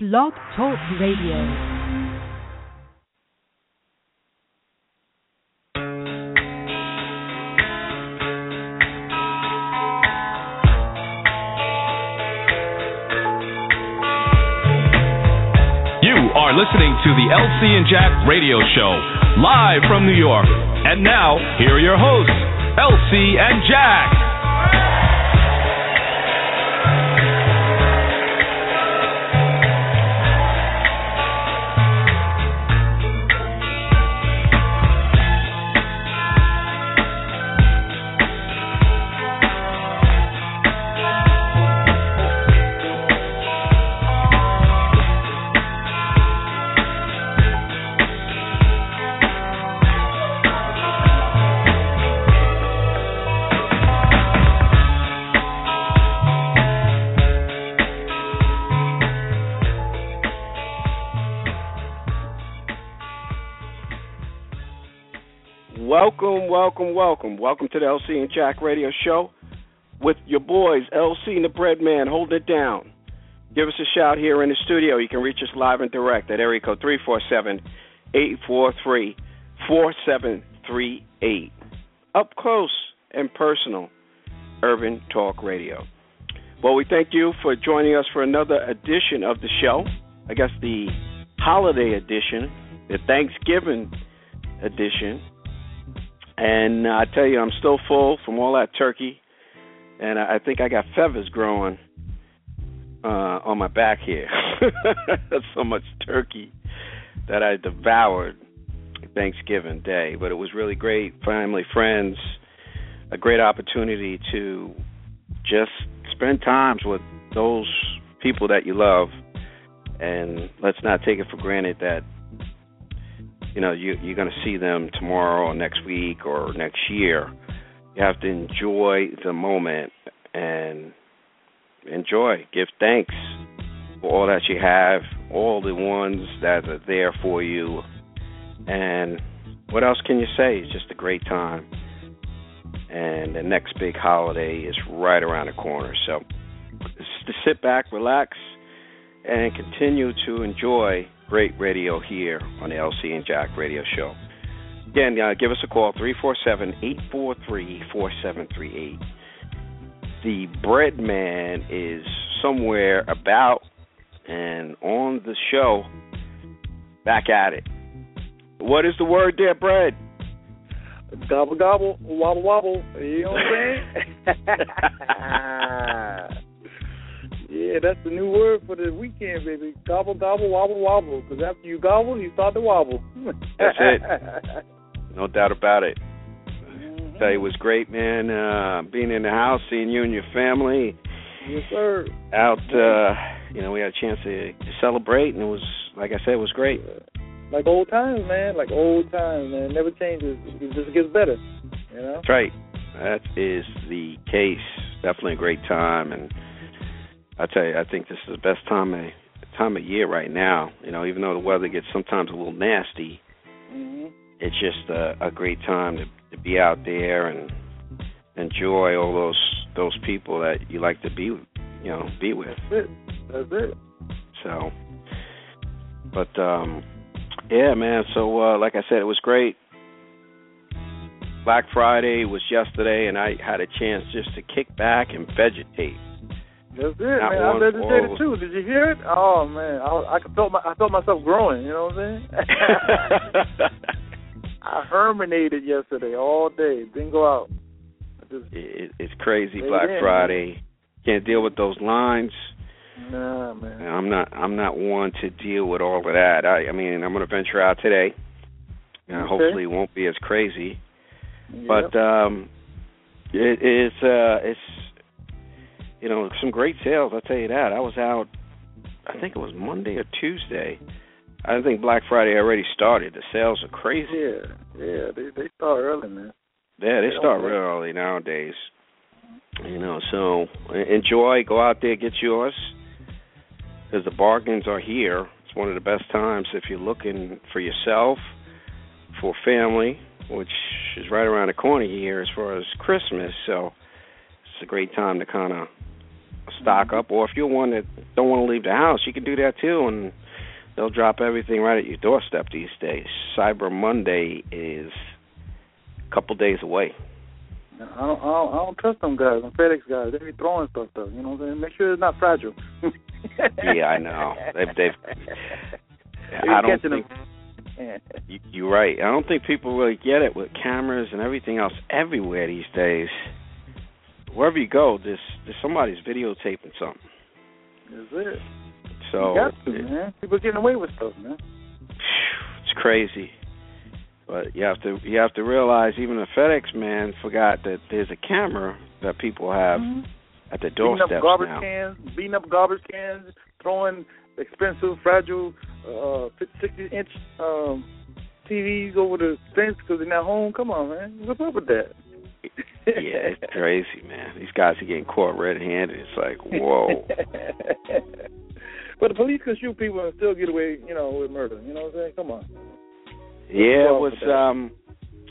Blog Talk Radio. You are listening to the LC and Jack Radio Show, live from New York. And now, here are your hosts, LC and Jack. Welcome, welcome, welcome. To the LC and Jack Radio Show with your boys, LC and the Bread Man, holding it down. Give us a shout here in the studio. You can reach us live and direct at area code 347-843-4738. Up close and personal, Urban Talk Radio. Well, we thank you for joining us for another edition of the show. I guess the holiday edition, the Thanksgiving edition. And I tell you, I'm still full from all that turkey, and I, I think I got feathers growing uh, on my back here. That's so much turkey that I devoured Thanksgiving Day. But it was really great, family, friends, a great opportunity to just spend times with those people that you love, and let's not take it for granted that you know you, you're going to see them tomorrow or next week or next year. You have to enjoy the moment and enjoy, give thanks for all that you have, all the ones that are there for you, and what else can you say? It's just a great time. And the next big holiday is right around the corner. So to sit back, relax, and continue to enjoy great radio here on the LC and Jack Radio Show. Again, uh, give us a call, 347-843-4738. The Bread Man is somewhere about and on the show, back at it. What is the word there, Bread? Gobble gobble, wobble wobble. You know what I'm saying? yeah, that's the new word for the weekend, baby. Gobble gobble, wobble wobble. Because after you gobble, you start to wobble. That's it. No doubt about it. Mhm. Tell you, it was great, man. Uh, being in the house, seeing you and your family Yes, sir. out. Uh, you know, we had a chance to, to celebrate, and it was, like I said, it was great. Like old times, man. Like old times, man. Never changes. It just gets better. You know. That's right. That is the case. Definitely a great time, and I tell you, I think this is the best time of time of year right now. You know, even though the weather gets sometimes a little nasty, Mhm. it's just a, a great time to, to be out there and enjoy all those those people that you like to be, you know, be with. That's it. That's it. So, but um, yeah, man. So, uh, like I said, it was great. Black Friday was yesterday, and I had a chance just to kick back and vegetate. That's it, Not man. I one meditated for- too. Did you hear it? Oh man, I, I could felt my, I felt myself growing. You know what I'm saying? I herminated yesterday all day. Didn't go out. I just it, it's crazy. Black in. Friday. Can't deal with those lines. nah, man. I'm not. I'm not one to deal with all of that. I, I mean, I'm going to venture out today. And Okay. hopefully, it won't be as crazy. Yep. But um, it, it is. Uh, it's you know some great sales. I'll tell you that. I was out. I think it was Monday or Tuesday. I think Black Friday already started. The sales are crazy. yeah, yeah, they they start early, man. Yeah, they They start real early nowadays. You know, so enjoy. Go out there, get yours, because the bargains are here. It's one of the best times if you're looking for yourself, for family, which is right around the corner here as far as Christmas. So it's a great time to kind of stock up, or if you're one that don't want to leave the house, you can do that too, and they'll drop everything right at your doorstep these days. Cyber Monday is a couple days away. I don't, I don't, I don't trust them guys, them FedEx guys. They be throwing stuff though. You know what I'm saying? Make sure it's not fragile. yeah, I know. They've, they've. They I don't catching think them. you, you're right. I don't think people really get it with cameras and everything else everywhere these days. Wherever you go, there's there's somebody's videotaping something. That's it. So you got to, man. People getting away with stuff, man. it's crazy. But you have to you have to realize even the FedEx man forgot that there's a camera that people have Mhm. at the beating up garbage now. cans, beating up garbage cans, throwing expensive, fragile, uh, 60 inch um, TVs over the fence because they're not home. Come on, man, what's up with that? Yeah, it's crazy, man. These guys are getting caught red-handed. It's like, whoa. but the police can shoot people and still get away, you know, with murder. You know what I'm saying? Come on. Yeah, it was um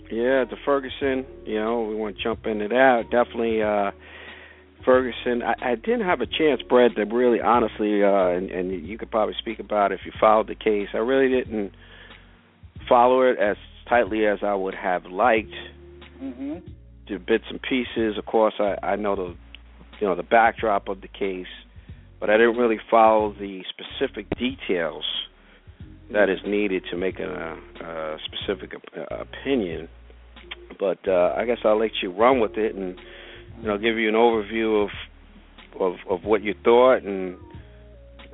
yeah, the Ferguson, you know, we want to jump into that. Definitely uh Ferguson. I, I didn't have a chance, Brett, to really honestly uh and, and you could probably speak about it if you followed the case. I really didn't follow it as tightly as I would have liked. Mhm. The bits and pieces, of course I, I know the you know, the backdrop of the case, but I didn't really follow the specific details that is needed to make a, a specific op- opinion. But uh, I guess I'll let you run with it and you know give you an overview of of, of what you thought and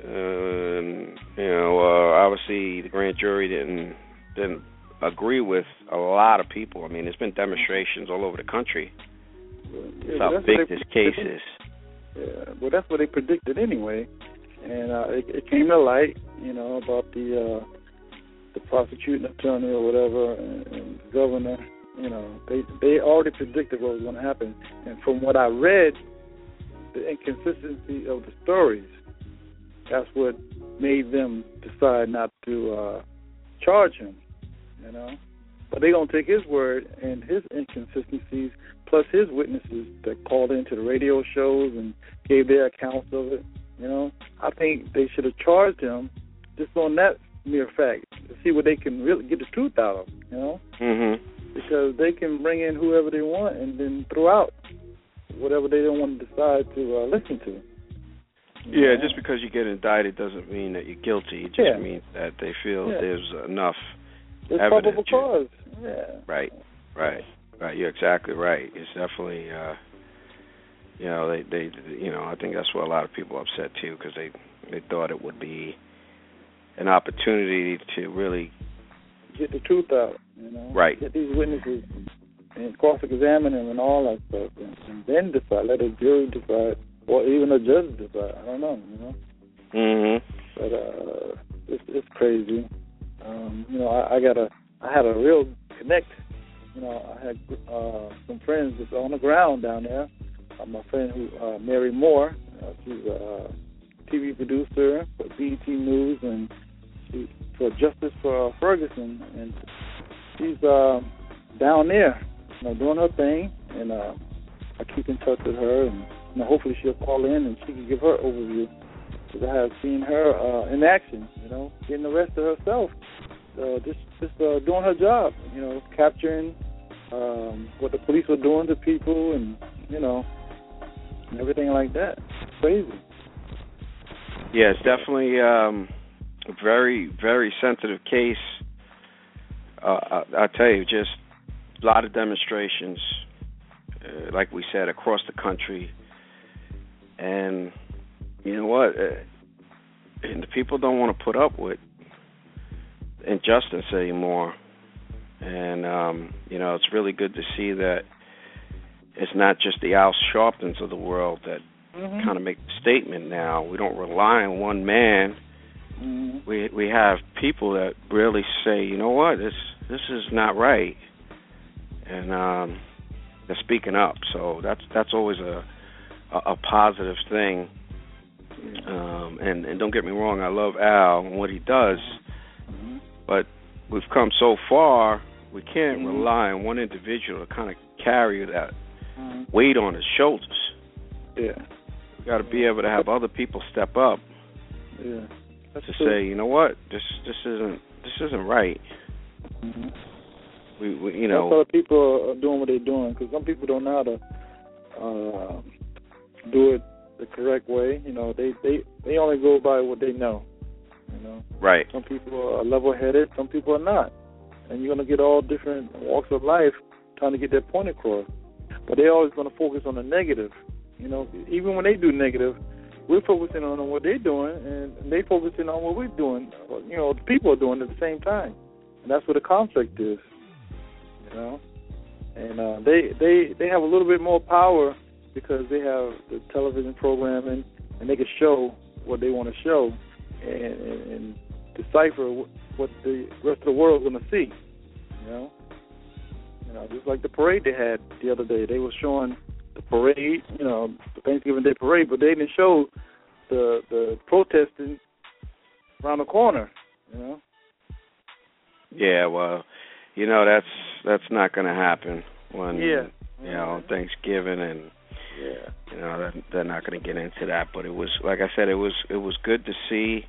um, you know uh, obviously the grand jury didn't didn't agree with a lot of people. I mean, there's been demonstrations all over the country. Yeah, how big this case is. Yeah, well, that's what they predicted anyway, and uh, it, it came to light, you know, about the uh, the prosecuting attorney or whatever and, and the governor. You know, they they already predicted what was going to happen, and from what I read, the inconsistency of the stories, that's what made them decide not to uh, charge him. You know, but they gonna take his word and his inconsistencies plus his witnesses that called into the radio shows and gave their accounts of it. You know, I think they should have charged him just on that mere fact to see what they can really get the truth out of. You know, Mhm. because they can bring in whoever they want and then throw out whatever they don't want to decide to uh, listen to. Yeah, know? just because you get indicted doesn't mean that you're guilty. It just Yeah. means that they feel Yeah. there's enough. It's evidence, probable cause. Yeah. Right, right, right. You're exactly right. It's definitely, uh, you know, they, they, you know, I think that's what a lot of people are upset too because they, they thought it would be an opportunity to really, Get the truth out. You know. Right. Get these witnesses and cross-examine them and all that stuff, and, and then decide. Let a jury decide, or even a judge decide. I don't know. You know. mhm, but uh it's it's crazy. Um, you know, I, I got a I had a real connect. You know, I had uh some friends that's on the ground down there. Uh, my friend who uh Mary Moore, uh, she's a uh, TV producer for BET News and she for Justice for uh, Ferguson and she's uh down there, you know, doing her thing and uh I keep in touch with her and you know, hopefully she'll call in and she can give her overview have seen her uh, in action, you know, getting arrested herself, uh, just just uh, doing her job, you know, capturing um, what the police were doing to people, and you know, and everything like that. It's crazy. yeah, it's definitely um, a very, very sensitive case. Uh, I, I tell you, just a lot of demonstrations, uh, like we said, across the country, and you know what? Uh, and the people don't want to put up with injustice anymore. And um, you know, it's really good to see that it's not just the Al Sharptons of the world that Mm-hmm. kind of make the statement now. We don't rely on one man. Mm-hmm. We we have people that really say, you know what, this this is not right, and um, they're speaking up. So that's that's always a a, a positive thing. Um, and and don't get me wrong, I love Al and what he does, Mm-hmm. but we've come so far. We can't Mhm. rely on one individual to kind of carry that Mm-hmm. weight on his shoulders. Yeah. We got to be able to have other people step up Yeah. That's to true. say, you know what, this this isn't this isn't right. Mhm. We, we you know, the people are doing what they're doing because some people don't know how to uh, do it the correct way. You know, they they they only go by what they know. You know, right? some people are level-headed, some people are not, and you're gonna get all different walks of life trying to get their point across. But they're always gonna focus on the negative. You know, even when they do negative, we're focusing on what they're doing, and they focusing on what we're doing. You know, the people are doing at the same time, and that's where the conflict is. You know, and uh, they they they have a little bit more power because they have the television programming, and they can show what they want to show, and, and, and decipher what, what the rest of the world's going to see. You know, you know, just like the parade they had the other day, they were showing the parade, you know, the Thanksgiving Day parade, but they didn't show the the protesting around the corner. You know. Yeah, well, you know that's that's not going to happen when Yeah. you know Thanksgiving and Yeah. you know they're, they're not going to get into that. But it was like I said, it was it was good to see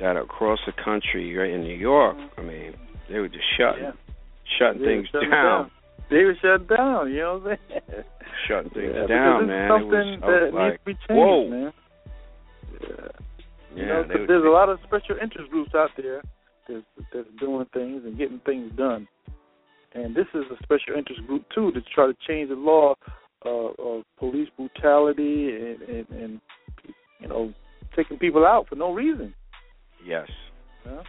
that across the country, right in New York. Mm-hmm. I mean, they were just shutting Yeah. shutting They things shutting down, They were shut down. You know what I'm saying? shutting things Yeah, down, man. it's It was, I was that like, needs to be changed, whoa. man. Yeah. yeah, you know, 'cause were- there's a lot of special interest groups out there that's, that's doing things and getting things done. And this is a special interest group too to try to change the law uh, of police brutality and, and, and you know taking people out for no reason. yes, know?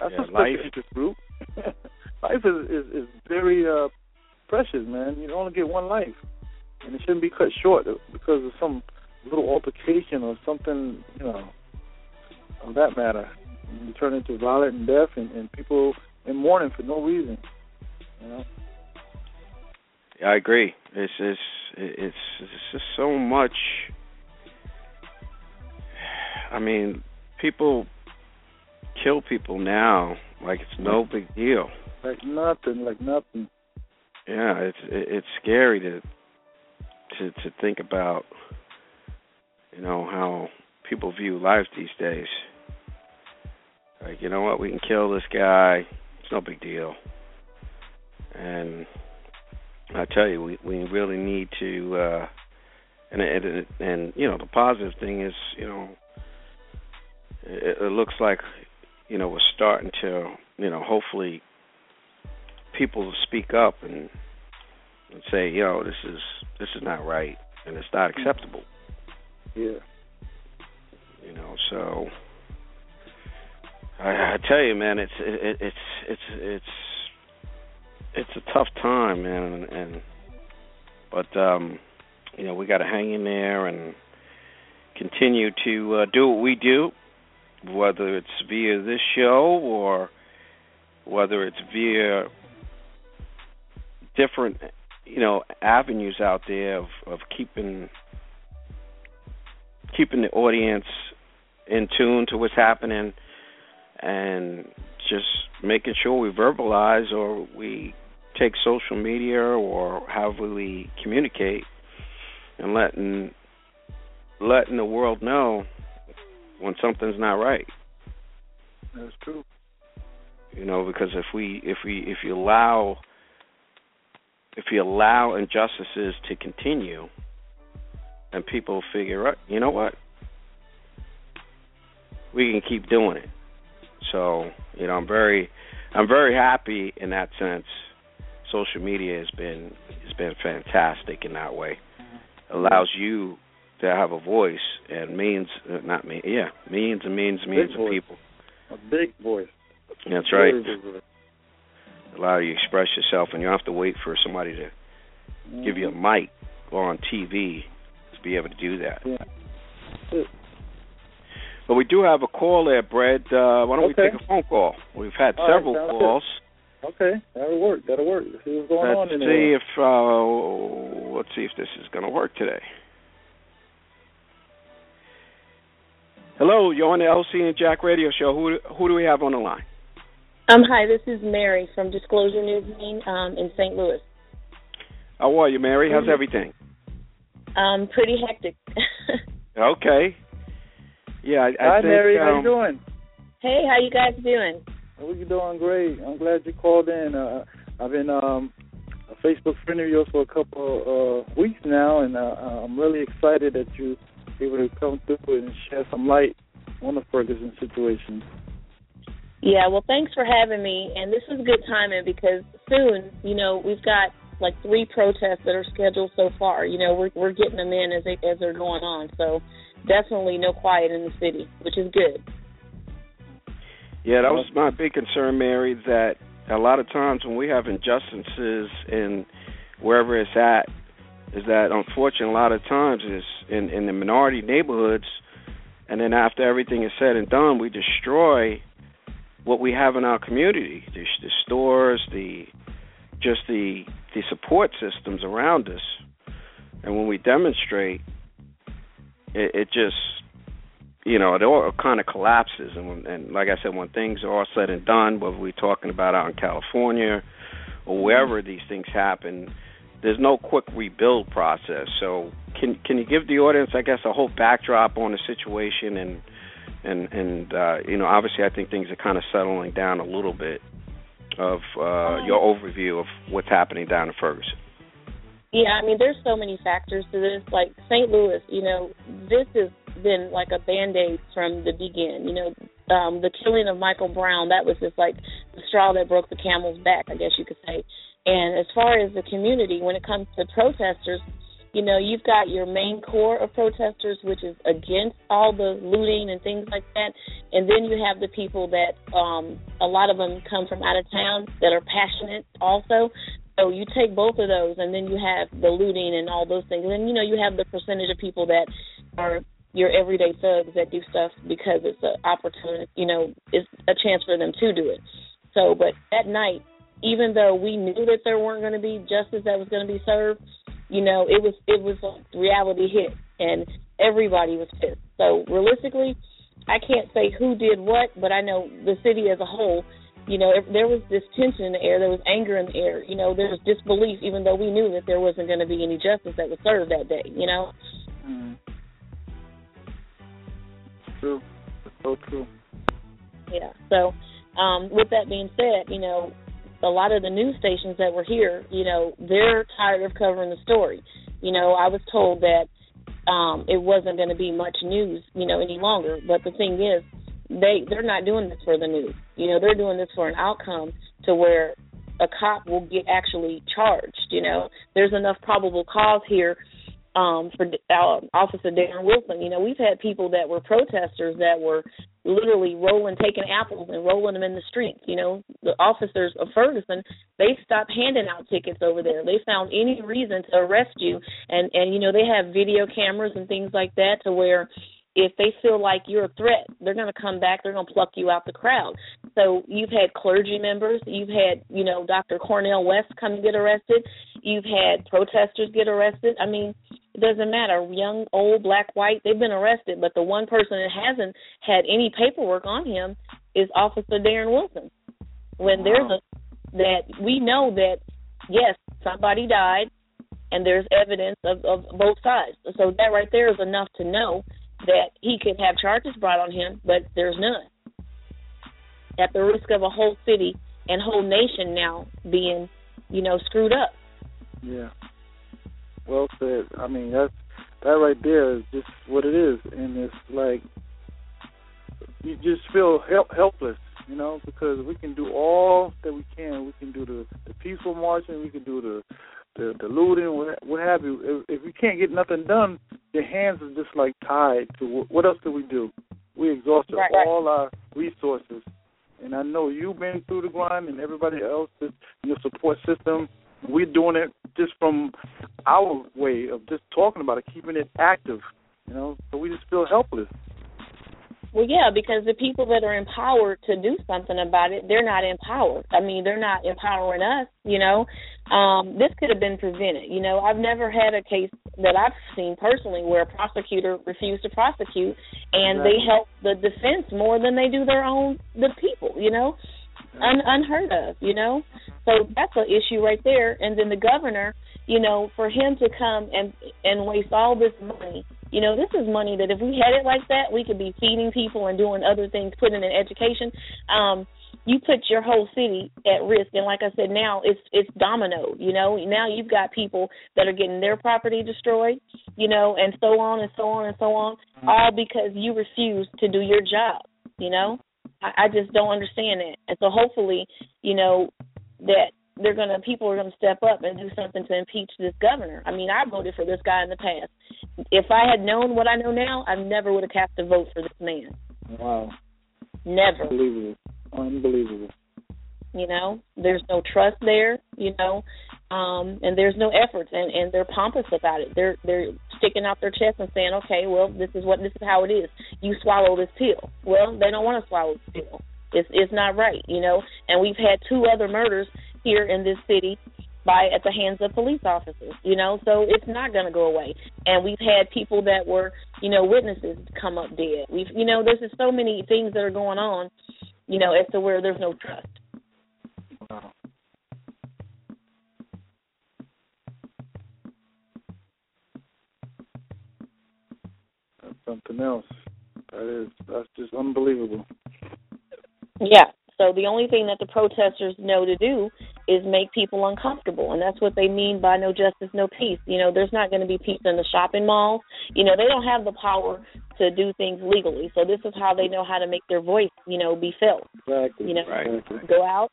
That's Yeah, a life- interest group. life is, is is very uh, precious, man. You only get one life, and it shouldn't be cut short because of some little altercation or something, you know, of that matter. You turn into violent and death, and, and people in mourning for no reason. You know. I agree. It's it's it's it's just so much. I mean, people kill people now like it's no big deal. Like nothing, like nothing. Yeah, it's it's scary to to to think about. You know how people view life these days. Like you know what, we can kill this guy. It's no big deal. And I tell you, we we really need to. uh And and and you know the positive thing is you know it, it looks like you know we're starting to you know hopefully people speak up and and say, you know, this is this is not right and it's not acceptable. Yeah. You know, so I, I tell you, man, it's it, it's it's it's it's a tough time, man, and, and but um, you know we got to hang in there and continue to uh, do what we do, whether it's via this show or whether it's via different you know avenues out there of of keeping keeping the audience in tune to what's happening and just making sure we verbalize or we take social media or however we communicate and letting letting the world know when something's not right. That's true. you know because if we if we if you allow if you allow injustices to continue and people figure out you know what? We can keep doing it. So you know i'm very i'm very happy in that sense social media has been has been fantastic in that way allows you to have a voice and means uh, not me yeah means and means and means of people A big voice. that's right Very big voice. allow you to express yourself and you don't have to wait for somebody to give you a mic or on TV to be able to do that. Yeah. But we do have a call there, Brad. Uh, why don't Okay. we take a phone call? We've had All right, several calls. good. Calls. Okay, that'll work. That'll work. Let's see what's going Let's on in see there. if uh, let's see if this is going to work today. Hello, you're on the LC and Jack Radio Show. Who who do we have on the line? Um, hi, this is Mary from Disclosure News um, in St. Louis. How are you, Mary? How's Mm-hmm. everything? Um, pretty hectic. Okay. Yeah, I, I Hi, think, Mary. um, How you doing? Hey, how you guys doing? We're doing great. I'm glad you called in. Uh, I've been um, a Facebook friend of yours for a couple uh, weeks now, and uh, I'm really excited that you able to come through and shed some light on the Ferguson situation. Yeah, well, thanks for having me. And this is good timing because soon, you know, we've got like three protests that are scheduled so far. You know, we're we're getting them in as they as they're going on. So definitely no quiet in the city, which is good. Yeah, that was my big concern, Mary. That a lot of times when we have injustices in wherever it's at, is that unfortunately a lot of times is in in the minority neighborhoods, and then after everything is said and done, we destroy what we have in our community, the, the stores, the just the the support systems around us, and when we demonstrate, it, it just you know, it all kind of collapses. And, when, and like I said, when things are all said and done, whether we're talking about out in California or wherever these things happen, there's no quick rebuild process. So, can can you give the audience, I guess, a whole backdrop on the situation and and and uh, you know, obviously, I think things are kind of settling down a little bit. Of uh, your overview of what's happening down in Ferguson. Yeah, I mean, there's so many factors to this. Like St. Louis, you know, this has been like a band aid from the begin. You know, um, the killing of Michael Brown, that was just like the straw that broke the camel's back, I guess you could say. And as far as the community, when it comes to protesters, you know, you've got your main core of protesters, which is against all the looting and things like that, and then you have the people that um, a lot of them come from out of town that are passionate also. So you take both of those, and then you have the looting and all those things, and you know you have the percentage of people that are your everyday thugs that do stuff because it's an opportunity, you know, it's a chance for them to do it. So, but at night, even though we knew that there weren't going to be justice that was going to be served, you know, it was it was like reality hit, and everybody was pissed. So realistically, I can't say who did what, but I know the city as a whole. You know, if there was this tension in the air, there was anger in the air. You know, there was disbelief, even though we knew that there wasn't going to be any justice that was served that day. You know. Mm. True. So true. Yeah. So, um, with that being said, you know, a lot of the news stations that were here, you know, they're tired of covering the story. You know, I was told that um it wasn't going to be much news, you know, any longer. But the thing is, they they're not doing this for the news. You know, they're doing this for an outcome to where a cop will get actually charged. You know, there's enough probable cause here um for uh, Officer Darren Wilson. You know, we've had people that were protesters that were literally rolling, taking apples and rolling them in the streets. You know, the officers of Ferguson, they stopped handing out tickets over there. They found any reason to arrest you, and and you know they have video cameras and things like that to where if they feel like you're a threat, they're going to come back. They're going to pluck you out the crowd. So you've had clergy members. You've had, you know, Dr. Cornel West come and get arrested. You've had protesters get arrested. I mean, it doesn't matter, young, old, black, white. They've been arrested. But the one person that hasn't had any paperwork on him is Officer Darren Wilson. When Wow. there's a that we know that yes, somebody died, and there's evidence of, of both sides. So that right there is enough to know that he could have charges brought on him, but there's none. At the risk of a whole city and whole nation now being, you know, screwed up. Yeah. Well said. I mean, that's that right there is just what it is, and it's like you just feel help, helpless, you know, because we can do all that we can. We can do the the peaceful marching. We can do the the, the looting, what, what have you. If, if we can't get nothing done, your hands are just like tied to what, what else do we do? We exhausted Right, right. all our resources, and I know you've been through the grind, and everybody else, is your support system. We're doing it just from our way of just talking about it, keeping it active, you know. So we just feel helpless. Well, yeah, because the people that are empowered to do something about it, they're not empowered. I mean, they're not empowering us. You know, um, this could have been prevented. You know, I've never had a case that I've seen personally where a prosecutor refused to prosecute, and they Exactly. help the defense more than they do their own the people. You know, Un- unheard of. You know, so that's an issue right there. And then the governor, you know, for him to come and and waste all this money You know, this is money that if we had it like that, we could be feeding people and doing other things, putting in education. Um, you put your whole city at risk and like I said now it's it's domino you know now you've got people that are getting their property destroyed you know and so on and so on and so on all because you refuse to do your job you know I, I just don't understand it and so hopefully you know that they're gonna people are gonna step up and do something to impeach this governor. I mean, I voted for this guy in the past. If I had known what I know now, I never would have cast a vote for this man. Wow. Never. Unbelievable. Unbelievable. You know, there's no trust there. You know, um, and there's no efforts, and and they're pompous about it. They're they're sticking out their chest and saying, okay, well, this is what this is how it is. You swallow this pill. Well, they don't want to swallow the pill. It's it's not right, you know. And we've had two other murders here in this city by at the hands of police officers, you know, so it's not going to go away. And we've had people that were, you know, witnesses come up dead. We've, you know, there's just so many things that are going on you know, as to where there's no trust. Wow. That's something else. That is that's just unbelievable. Yeah. So the only thing that the protesters know to do is make people uncomfortable, and that's what they mean by no justice, no peace. You know, there's not going to be peace in the shopping malls. You know, they don't have the power to do things legally. So this is how they know how to make their voice, you know, be felt. Exactly. You know, Right. Go out.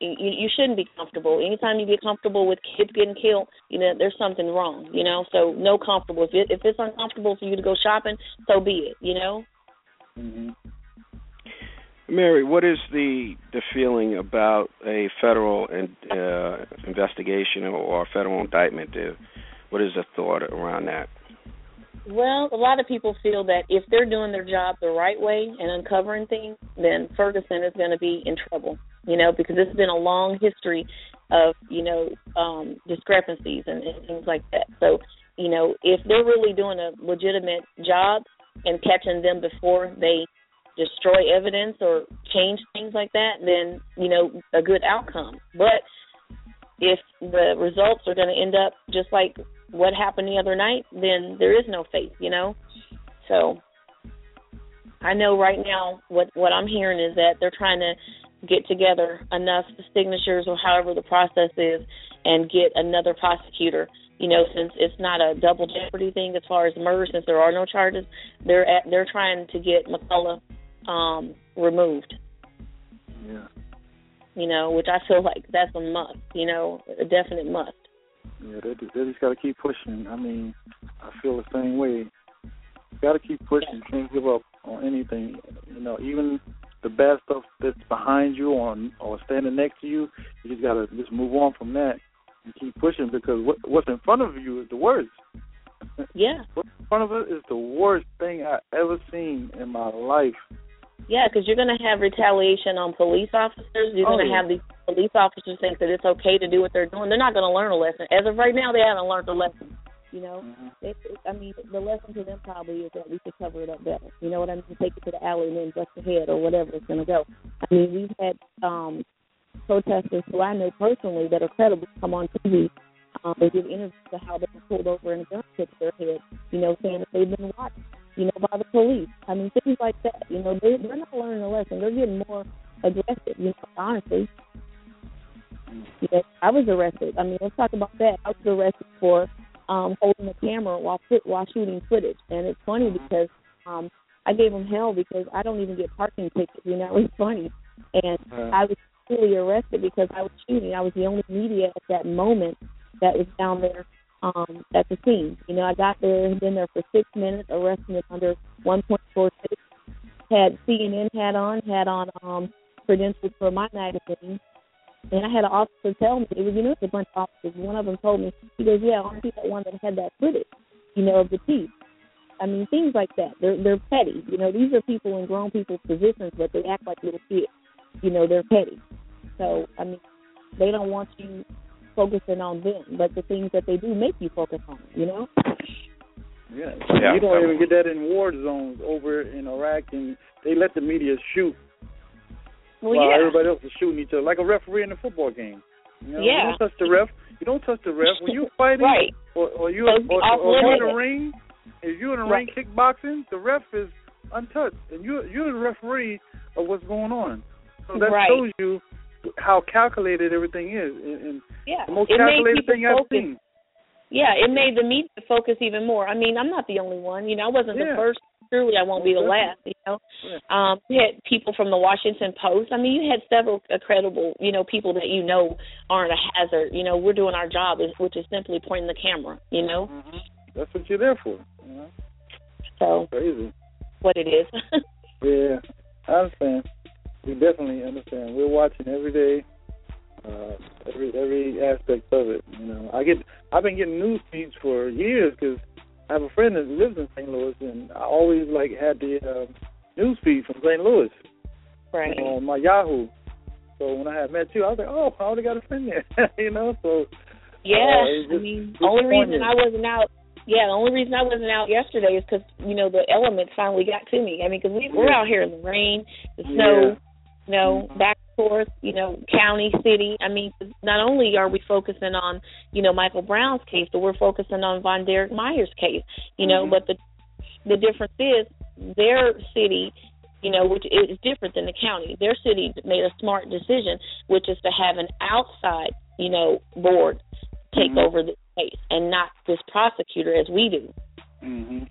You you shouldn't be comfortable. Anytime you get comfortable with kids getting killed, you know there's something wrong. You know, so no comfortable. If it, if it's uncomfortable for you to go shopping, so be it. You know. hmm Mary, what is the the feeling about a federal in, uh, investigation or a federal indictment? Uh, What is the thought around that? Well, a lot of people feel that if they're doing their job the right way and uncovering things, then Ferguson is going to be in trouble. You know, because this has been a long history of you know um, discrepancies and, and things like that. So, you know, if they're really doing a legitimate job and catching them before they destroy evidence or change things like that, then you know a good outcome. But if the results are going to end up just like what happened the other night, then there is no faith, you know. So I know right now what what I'm hearing is that they're trying to get together enough signatures or however the process is and get another prosecutor. You know, since it's not a double jeopardy thing as far as murder, since there are no charges, they're at, they're trying to get McCulloch um removed. Yeah. You know, which I feel like that's a must. You know, a definite must. Yeah, they just, they just got to keep pushing. I mean, I feel the same way. Got to keep pushing. You can't give up on anything. You know, even the bad stuff that's behind you or or standing next to you, you just got to just move on from that and keep pushing because what what's in front of you is the worst. Yeah, What's in front of it is the worst thing I ever seen in my life. Yeah, because you're going to have retaliation on police officers. You're Oh, going to yeah. have these police officers think that it's okay to do what they're doing. They're not going to learn a lesson. As of right now, they haven't learned a lesson. You know, Mhm. it, it, I mean, the lesson to them probably is that we should cover it up better. You know what I mean? Take it to the alley and then bust the head or whatever it's going to go. I mean, we've had um protesters who I know personally that are credible come on TV um, and give interviews to how they were pulled over and a gun to their head. You know, saying that they've been watched. You know, by the police. I mean, things like that. You know, they they're not learning a lesson. They're getting more aggressive. You know, honestly. You know, I was arrested. I mean, let's talk about that. I was arrested for um holding a camera while fit, while shooting footage, and it's funny because um I gave them hell because I don't even get parking tickets. You know, it's funny, and Uh, I was fully arrested because I was shooting. I was the only media at that moment that was down there um at the scene. You know, I got there and been there for six minutes, under one point four six. Had CNN hat on, had on um credentials for my magazine. And I had an officer tell me, it was, you know, it's a bunch of officers. One of them told me, he goes, yeah, aren't you that one that had that footage, you know, of the teeth? I mean, things like that. They're they're petty. You know, these are people in grown people's positions, but they act like little kids. You know, they're petty. So, I mean, they don't want you focusing on them, but the things that they do make you focus on, you know? Yeah. Yeah. You don't even get that in war zones over in Iraq, and they let the media shoot Well, while yeah. everybody else is shooting each other, like a referee in a football game. You know, Yeah. You don't touch the ref. You don't touch the ref when you're fighting, Right. or, or you or, or, or you're in the ring. If you're in the ring kickboxing, the ref is untouched, and you're you're the referee of what's going on. So that Right. shows you how calculated everything is, and, and Yeah, the most it calculated thing I've seen. Yeah, it made the media focus even more. I mean, I'm not the only one. You know, I wasn't Yeah. the first. Truly, I won't be the last. You know, Yeah. um, you had people from the Washington Post. I mean, you had several credible, you know, people that you know aren't a hazard. You know, we're doing our job, which is simply pointing the camera. You know, hmm That's what you're there for. You know? so Crazy. what it is. Yeah, I understand. We definitely understand. We're watching every day, uh, every every aspect of it. You know, I get I've been getting news feeds for years because I have a friend that lives in St. Louis, and I always like had the uh, news feed from St. Louis right. on my Yahoo. So when I had met you, I was like, oh, I already got a friend there. you know, so Yeah, Uh, it's I mean, the only reason. I wasn't out. Yeah, the only reason I wasn't out yesterday is because you know the elements finally got to me. I mean, because we we're out here in the rain, the snow, you know, Mhm. back and forth, you know, county, city. I mean, not only are we focusing on you know Michael Brown's case, but we're focusing on VonDerrit Myers' case. You know, Mhm. but the the difference is their city you know, which is different than the county. Their city made a smart decision, which is to have an outside, you know, board take Mhm. over the case and not this prosecutor as we do. hmm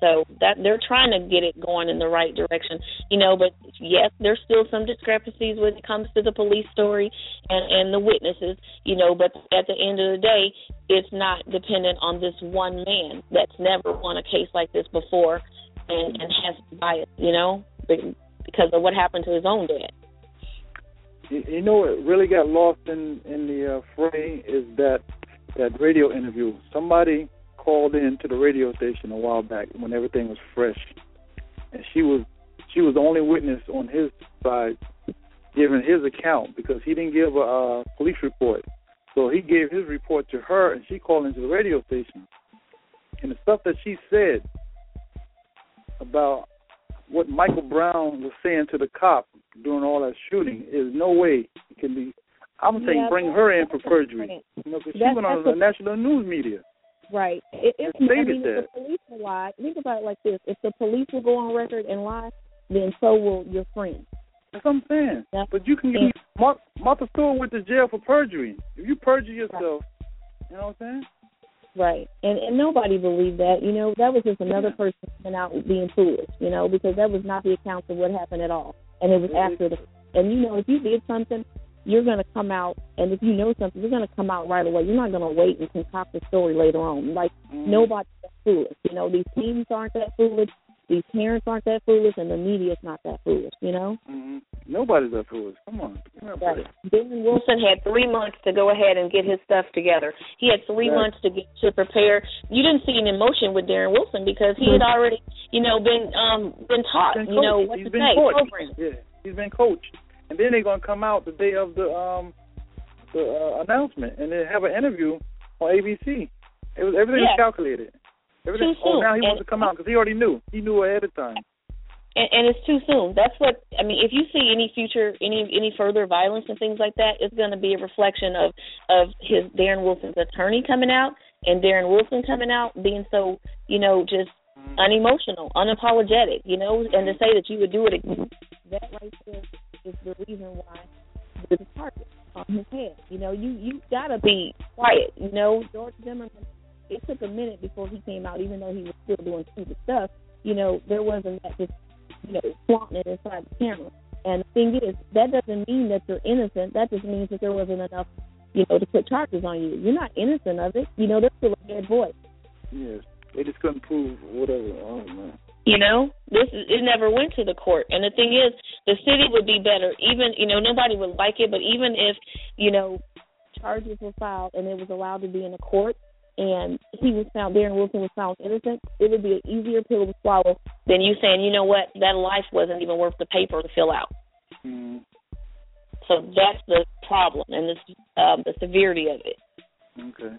So that they're trying to get it going in the right direction, you know. But yes, there's still some discrepancies when it comes to the police story and and the witnesses, you know. But at the end of the day, it's not dependent on this one man that's never won a case like this before, and and has bias, you know, because of what happened to his own dad. You, know what really got lost in in the uh, fray is that that radio interview. Somebody called in to the radio station a while back when everything was fresh, and she was she was the only witness on his side giving his account because he didn't give a uh, police report. So he gave his report to her, and she called into the radio station. And the stuff that she said about what Michael Brown was saying to the cop during all that shooting is no way it can be. I'm saying Yeah, bring her in for perjury. You know, because she went on the national news media. Right. It, it's, I mean, if the police will lie, think about it like this: if the police will go on record and lie, then so will your friend. That's what I'm saying. But you can get Yeah. Mar- Martha Stewart went to jail for perjury. If you perjure yourself, you know what I'm saying? Right. And and nobody believed that. You know, that was just another Yeah. person coming out being foolish. You know, because that was not the account of what happened at all, and it was Mhm. after the. And you know, if you did something, you're going to come out, and if you know something, you're going to come out right away. You're not going to wait and concoct a story later on. Like Mhm. nobody's that foolish. You know, these teens aren't that foolish. These parents aren't that foolish, and the media's not that foolish. You know. Mhm. Nobody's that foolish. Come on. Give me a. Right. Darren Wilson had three months to go ahead and get his stuff together. He had three Right. months to get to prepare. You didn't see an emotion with Darren Wilson because he had already, you know, been um been taught, Been you know, what He's to been say, program. Yeah, he's been coached, and then they're gonna come out the day of the um the uh, announcement, and then have an interview on ABC. It was everything Yeah. was calculated. Everything. Too soon. Oh, soon. now he wants to come out because he already knew. He knew ahead of time. And, and it's too soon. That's what I mean. If you see any future, any any further violence and things like that, it's going to be a reflection of of his Darren Wilson's attorney coming out and Darren Wilson coming out being so, you know, just unemotional, unapologetic, you know, and to say that you would do it again, that right there is the reason why there's a target on his head. You know, you you gotta be quiet. You know, George Zimmerman. It took a minute before he came out, even though he was still doing stupid stuff. You know, there wasn't that just you know flaunting it inside the camera. And the thing is, that doesn't mean that you're innocent. That just means that there wasn't enough, you know, to put charges on you. You're not innocent of it. You know, there's still a dead boy. Yes, they just couldn't prove whatever. Oh man. You know, this is, it never went to the court. And the thing is, the city would be better. Even you know, nobody would like it, but even if you know, charges were filed and it was allowed to be in the court, and he was found, Darren Wilson was found innocent, it would be an easier pill to swallow than you saying, you know what, that life wasn't even worth the paper to fill out. Mm, So that's the problem and the um, the severity of it. okay.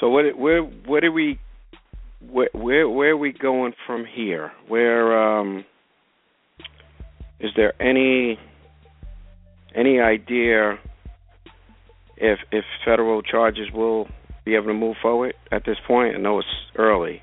So what where where do we where where where are we going from here? Where um is there any any idea if if federal charges will be able to move forward at this point? I know it's early.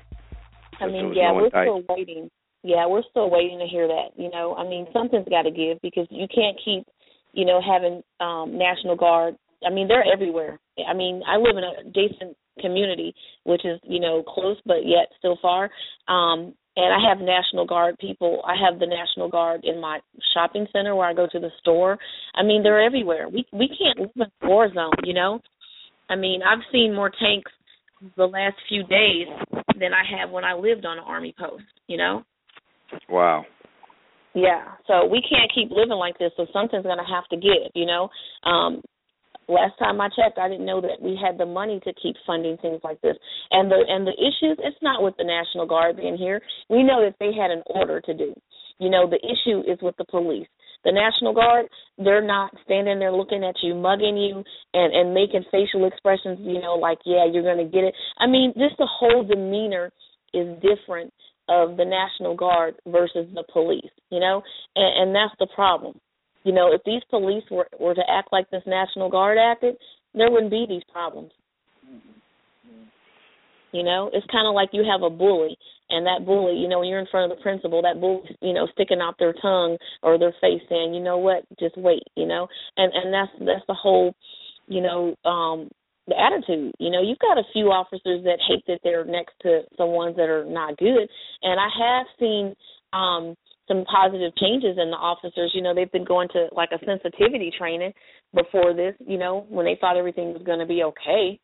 I mean, yeah, no we're still waiting. Yeah, we're still waiting to hear that. You know, I mean, something's got to give because you can't keep, you know, having um National Guard. I mean, they're everywhere. I mean, I live in a decent community, which is you know close but yet still far. Um, and I have National Guard people. I have the National Guard in my shopping center where I go to the store. I mean, they're everywhere. We we can't live in a war zone, you know. I mean, I've seen more tanks the last few days than I have when I lived on an army post, you know. Wow. Yeah. So we can't keep living like this. So something's going to have to give, you know. Um last time I checked, I didn't know that we had the money to keep funding things like this. And the and the issues, it's not with the National Guard being here. We know that they had an order to do. You know, the issue is with the police. The National Guard, they're not standing there looking at you, mugging you, and and making facial expressions. You know, like yeah, you're to get it. I mean, just the whole demeanor is different of the National Guard versus the police. You know, and, and that's the problem. You know, if these police were were to act like this National Guard acted, there wouldn't be these problems. You know, it's kind of like you have a bully, and that bully, you know, when you're in front of the principal, that bully, you know, sticking out their tongue or their face, saying, you know what, just wait, you know, and and that's that's the whole, you know, um, the attitude. You know, you've got a few officers that hate that they're next to some ones that are not good, and I have seen um some positive changes in the officers. You know, they've been going to like a sensitivity training before this. You know, when they thought everything was going to be okay,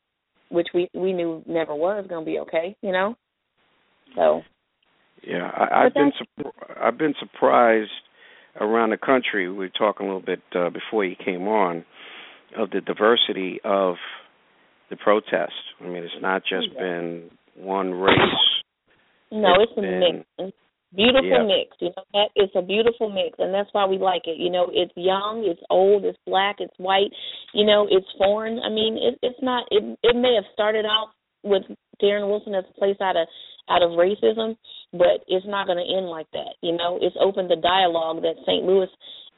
which we we knew never was going to be okay. You know, so Yeah, I, I've been I've been surprised around the country. We were talking a little bit uh, before you came on of the diversity of the protest. I mean, it's not just Yeah. been one race. no, It's it's, a been- mix. Beautiful Yeah. mix. You know, that it's a beautiful mix, and that's why we like it. You know, it's young, it's old, it's black, it's white. You know, it's foreign. I mean, it, it's not. It it may have started out with Darren Wilson as a place out of out of racism, but it's not going to end like that. You know, it's opened the dialogue that St. Louis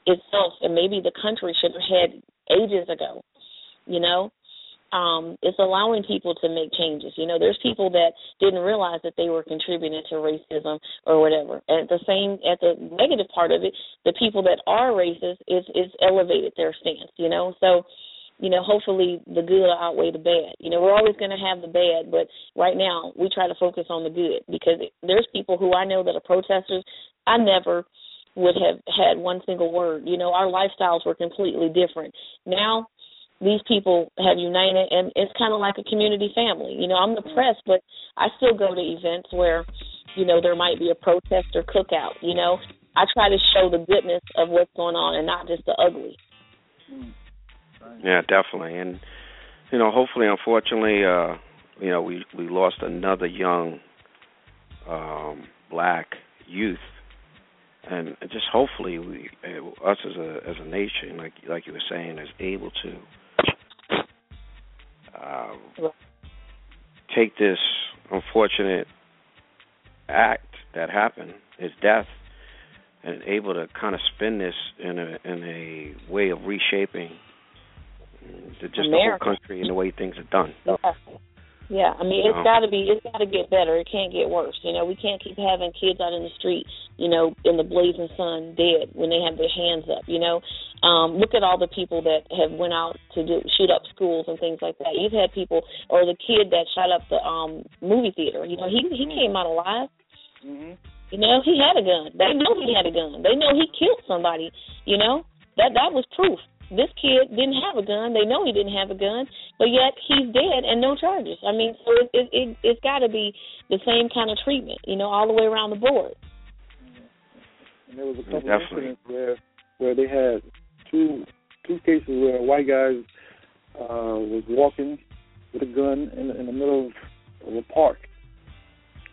itself and maybe the country should have had ages ago. You know, um, it's allowing people to make changes. You know, there's people that didn't realize that they were contributing to racism or whatever. And at the same, at the negative part of it, the people that are racist is is elevated their stance. You know, so you know, hopefully the good will outweigh the bad. You know, we're always going to have the bad, but right now we try to focus on the good because there's people who I know that are protesters. I never would have had one single word. You know, our lifestyles were completely different. Now these people have united and it's kind of like a community family. You know, I'm the press, but I still go to events where, you know, there might be a protest or cookout, you know. I try to show the goodness of what's going on and not just the ugly. Yeah, definitely. And you know, hopefully, unfortunately, uh, you know, we we lost another young um, black youth, and just hopefully, we uh, us as a as a nation, like like you were saying, is able to uh, take this unfortunate act that happened, his death, and able to kind of spin this in a in a way of reshaping the, just the whole country and the way things are done. Yeah. Yeah, I mean it's got to be it's got to get better. It can't get worse. You know, we can't keep having kids out in the street, you know, in the blazing sun dead when they have their hands up, you know. Um look at all the people that have went out to do shoot up schools and things like that. You've had people or the kid that shot up the um movie theater, you know, he he came out alive. Mhm. You know, he had a gun. They know he had a gun. They know he killed somebody. You know, that that was proof. This kid didn't have a gun. They know he didn't have a gun, but yet he's dead and no charges. I mean, so it it, it it's got to be the same kind of treatment. You know, all the way around the board. And there was a couple of Definitely. incidents where where they had two two cases where a white guy uh, was walking with a gun in, in the middle of, of a park,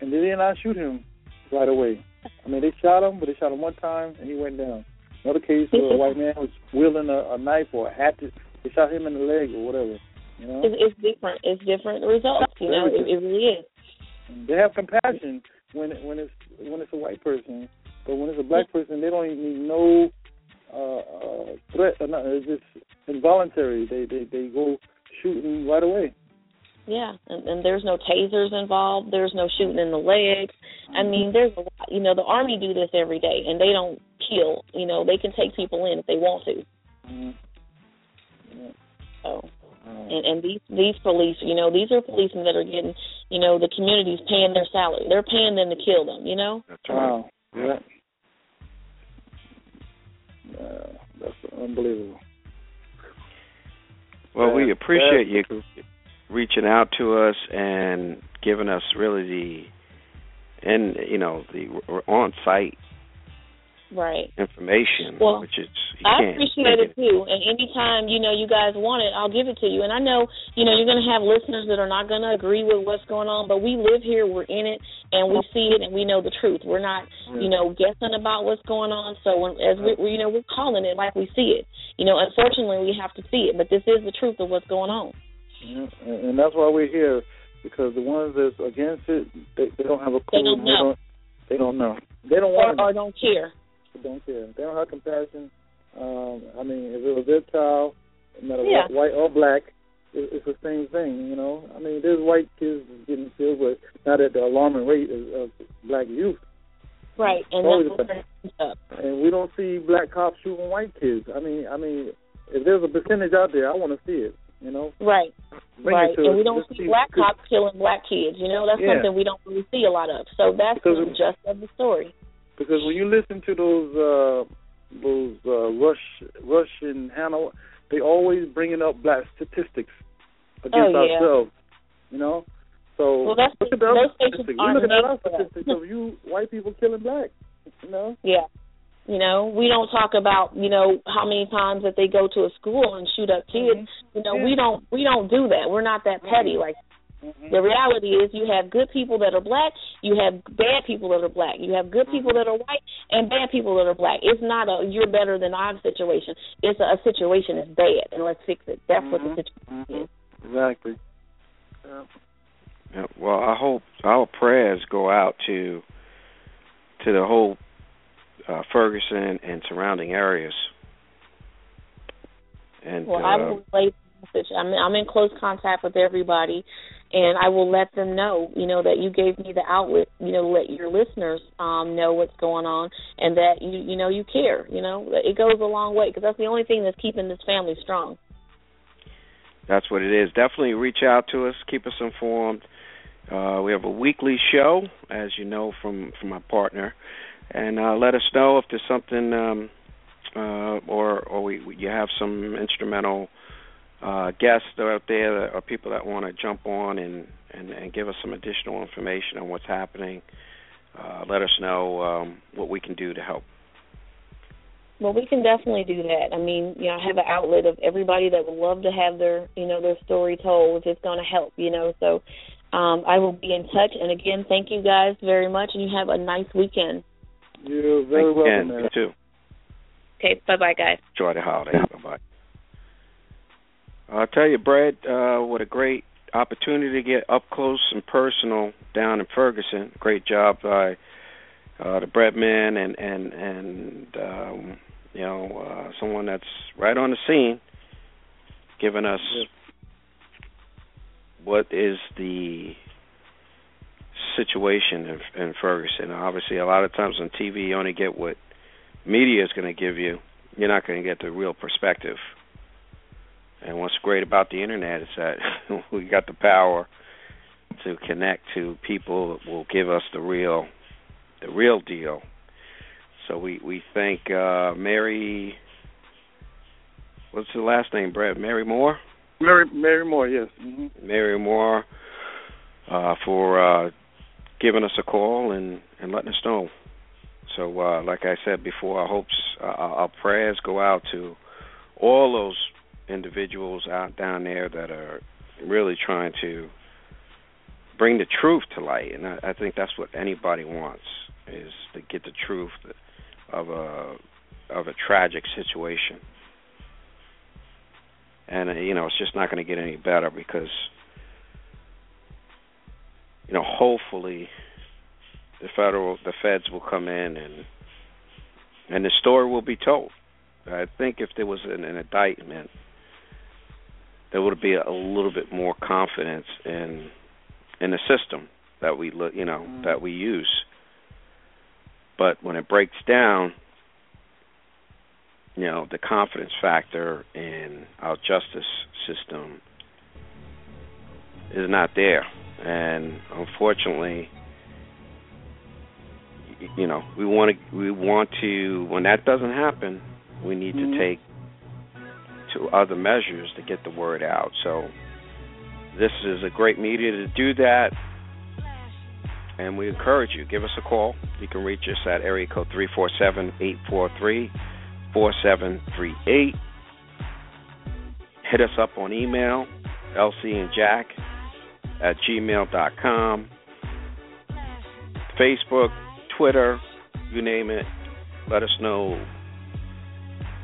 and they did not shoot him right away. I mean, they shot him, but they shot him one time and he went down. Another case where a white man was wielding a, a knife or a hatchet, they shot him in the leg or whatever. You know, It's, it's different. It's different results. You know, it, it really is. they have compassion when when it's when it's a white person, but when it's a black person, they don't even need no uh, uh, threat. Uh, no, it's just involuntary. They they they go shooting right away. Yeah, and, and there's no tasers involved. There's no shooting in the legs. I mean, there's a lot. You know, the army do this every day, and they don't kill. You know, they can take people in if they want to. Mm-hmm. So, and and these these police, you know, these are policemen that are getting, you know, the community's paying their salary. They're paying them to kill them. You know. That's right. Wow. Yeah. Uh, that's unbelievable. Well, we appreciate you truth. Reaching out to us and giving us really the and you know the on site Right. information, Well, which is I appreciate it too. And anytime you know you guys want it, I'll give it to you. And I know you know you're going to have listeners that are not going to agree with what's going on, but we live here, we're in it, and we see it, and we know the truth. We're not you know guessing about what's going on. So when, as we we- you know we're calling it like we see it. You know, unfortunately we have to see it, but this is the truth of what's going on. Yeah, and and that's why we're here because the ones that's against it, they, they don't have a clue. They don't know. They don't know. They don't want to. or don't care. They don't care. They don't have compassion. Um, I mean, if it was their child, no matter Yeah. what, white or black, it, it's the same thing. You know, I mean, there's white kids getting killed, but not at the alarming rate of, of black youth. Right. And Always that's what. And we don't see black cops shooting white kids. I mean, I mean, if there's a percentage out there, I want to see it. You know, Right. Bring right. and us. we don't Let's see black cops killing black kids. You know, that's Yeah. something we don't really see a lot of. So that's Because the gist of the story. because when you listen to those uh those uh rush russian hannah they always bringing up black statistics against Oh, yeah. ourselves you know so well, that's, look at those statistics. we're looking at our statistics of you white people killing black you know Yeah. You know, we don't talk about, you know, how many times that they go to a school and shoot up kids. Mm-hmm. You know, Yeah. we don't we don't do that. We're not that mm-hmm. petty. Like mm-hmm. the reality is you have good people that are black, you have bad people that are black. You have good people that are white and bad people that are black. It's not a you're better than I'm situation. It's a, a situation is bad and let's fix it. That's what the Mhm. situation is. exactly yeah. Yeah, well, I hope our prayers go out to to the whole uh, Ferguson and surrounding areas. And Well, uh, I will relay the message. I'm I'm in close contact with everybody, and I will let them know, you know, that you gave me the outlet, you know, let your listeners um know what's going on, and that you you know you care. You know, it goes a long way because that's the only thing that's keeping this family strong. that's what it is. Definitely reach out to us. Keep us informed. Uh, we have a weekly show, as you know from from my partner, and uh, let us know if there's something, um, uh, or or we, you have some instrumental uh, guests out there that, or people that want to jump on and, and and give us some additional information on what's happening. Uh, let us know um, what we can do to help. Well, we can definitely do that. I mean, you know, I have an outlet of everybody that would love to have their, you know, their story told it's going to help, you know. So, um, I will be in touch. And again, thank you guys very much, and you have a nice weekend. You're very Thanks, welcome Ken. man. You too. Okay, bye bye, guys. Enjoy the holiday. Bye bye. I'll tell you, Brad, uh, what a great opportunity to get up close and personal down in Ferguson. Great job by uh, the Breadman and and and um, you know uh, someone that's right on the scene, giving us Yes. what is the situation in, in Ferguson. Obviously, a lot of times on TV, you only get what media is going to give you. You're not going to get the real perspective. And what's great about the internet is that we got the power to connect to people that will give us the real, the real deal. So we we thank uh, Mary. What's the last name, Brad? Mary Moore. mary mary moore yes hmm Mary Moore uh, for uh, giving us a call and, and letting us know. So, uh, like I said before, our hopes, uh, our prayers go out to all those individuals out down there that are really trying to bring the truth to light, and I, I think that's what anybody wants is to get the truth of a of a tragic situation. And uh, you know, it's just not going to get any better because you know, hopefully the federal the feds will come in and and the story will be told. I think if there was an, an indictment, there would be a little bit more confidence in in the system that we look, you know, mm. that we use. But when it breaks down, you know, the confidence factor in our justice system is not there, and unfortunately, you know, we want to we want to when that doesn't happen, we need mm-hmm. to take to other measures to get the word out. So this is a great media to do that. And we encourage you, give us a call. You can reach us at area code 347 843 4738. Hit us up on email, LC and Jack at gmail.com. Facebook, Twitter, you name it. Let us know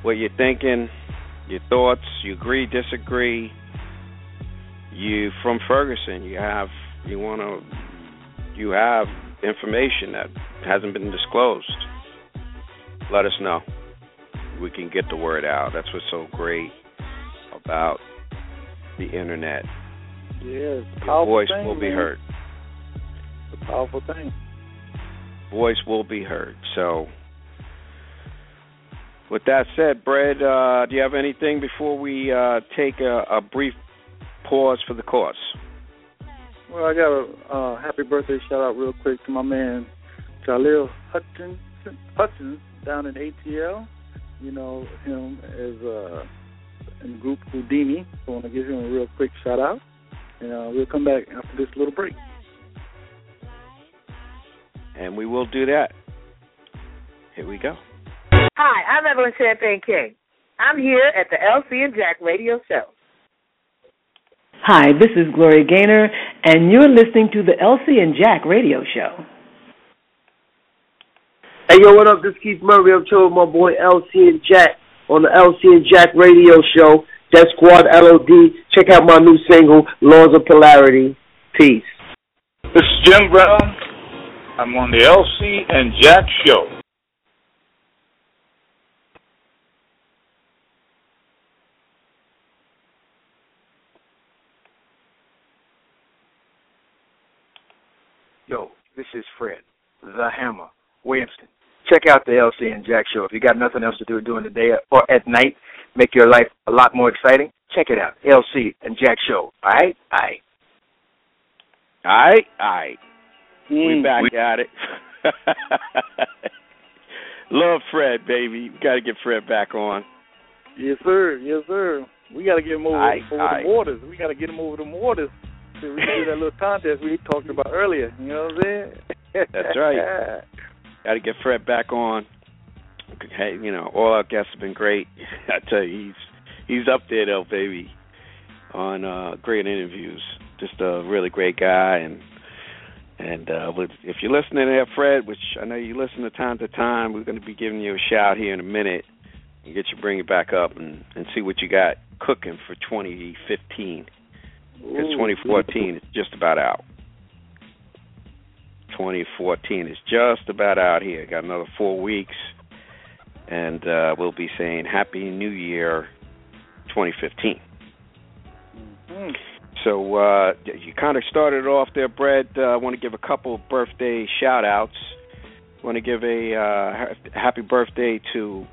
what you're thinking, your thoughts, you agree, disagree. You from Ferguson, you have you want to you have information that hasn't been disclosed. Let us know. We can get the word out. That's what's so great about the internet. Yeah, Your voice thing, will be man. heard. It's a powerful thing. Voice will be heard. So with that said, Brad, uh, do you have anything before we uh, take a, a, brief pause for the course? Well, I got a uh, happy birthday shout out real quick to my man Hutchins, Hutchins down in ATL. You know him as uh, in group Whodini. So I want to give him a real quick shout out, and uh, we'll come back after this little break. And we will do that. Here we go. Hi, I'm Evelyn Champagne King. I'm here at the LC and Jack radio show. Hi, this is Gloria Gaynor, and you're listening to the LC and Jack radio show. Hey, yo, what up? This is Keith Murray. I'm chilling with my boy LC and Jack on the LC and Jack radio show. Def Squad LOD. Check out my new single, Laws of Polarity. Peace. This is Jim Brown. I'm on the LC and Jack show. Yo, this is Fred, the Hammer, Williamson. Check out the LC and Jack show. If you got nothing else to do during the day or at night, make your life a lot more exciting. Check it out, LC and Jack show. All right, all right. All right, all right. Mm, we back we- at it. Love Fred, baby. We got to get Fred back on. Yes, sir. Yes, sir. We got to get him over, aye, over aye. the waters. We got to get him over the waters so we can do that little contest we talked about earlier. You know what I'm saying? That's right. Got to get Fred back on. Hey, you know, all our guests have been great. I tell you, he's he's up there though, baby, on uh great interviews. Just a really great guy, and and uh with, if you're listening there, Fred, which I know you listen to time to time, we're going to be giving you a shout here in a minute and get you bring it back up and and see what you got cooking for 2015 because 2014 is just about out. 2014 is just about out here. Got another four weeks, and uh, we'll be saying Happy New Year 2015. Mm-hmm. So uh, you kind of started off there, Brett. Uh, I want to give a couple of birthday shout outs. I want to give a uh, happy birthday to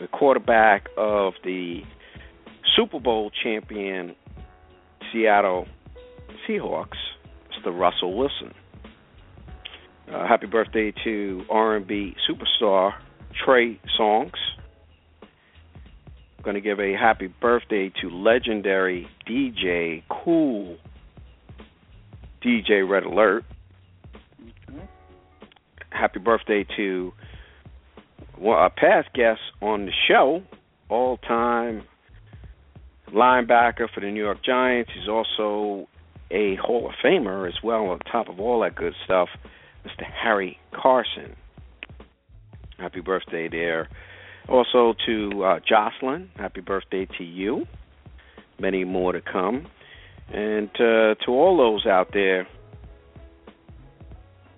the quarterback of the Super Bowl champion Seattle Seahawks, Mr. Russell Wilson. Uh, happy birthday to R&B superstar Trey Songz. I'm going to give a happy birthday to legendary DJ Kool DJ Red Alert. Happy birthday to well, a past guest on the show, all time linebacker for the New York Giants. He's also a Hall of Famer as well, on top of all that good stuff, Mr. Harry Carson. Happy birthday there. Also to uh, Jocelyn, happy birthday to you. Many more to come. And uh, to all those out there.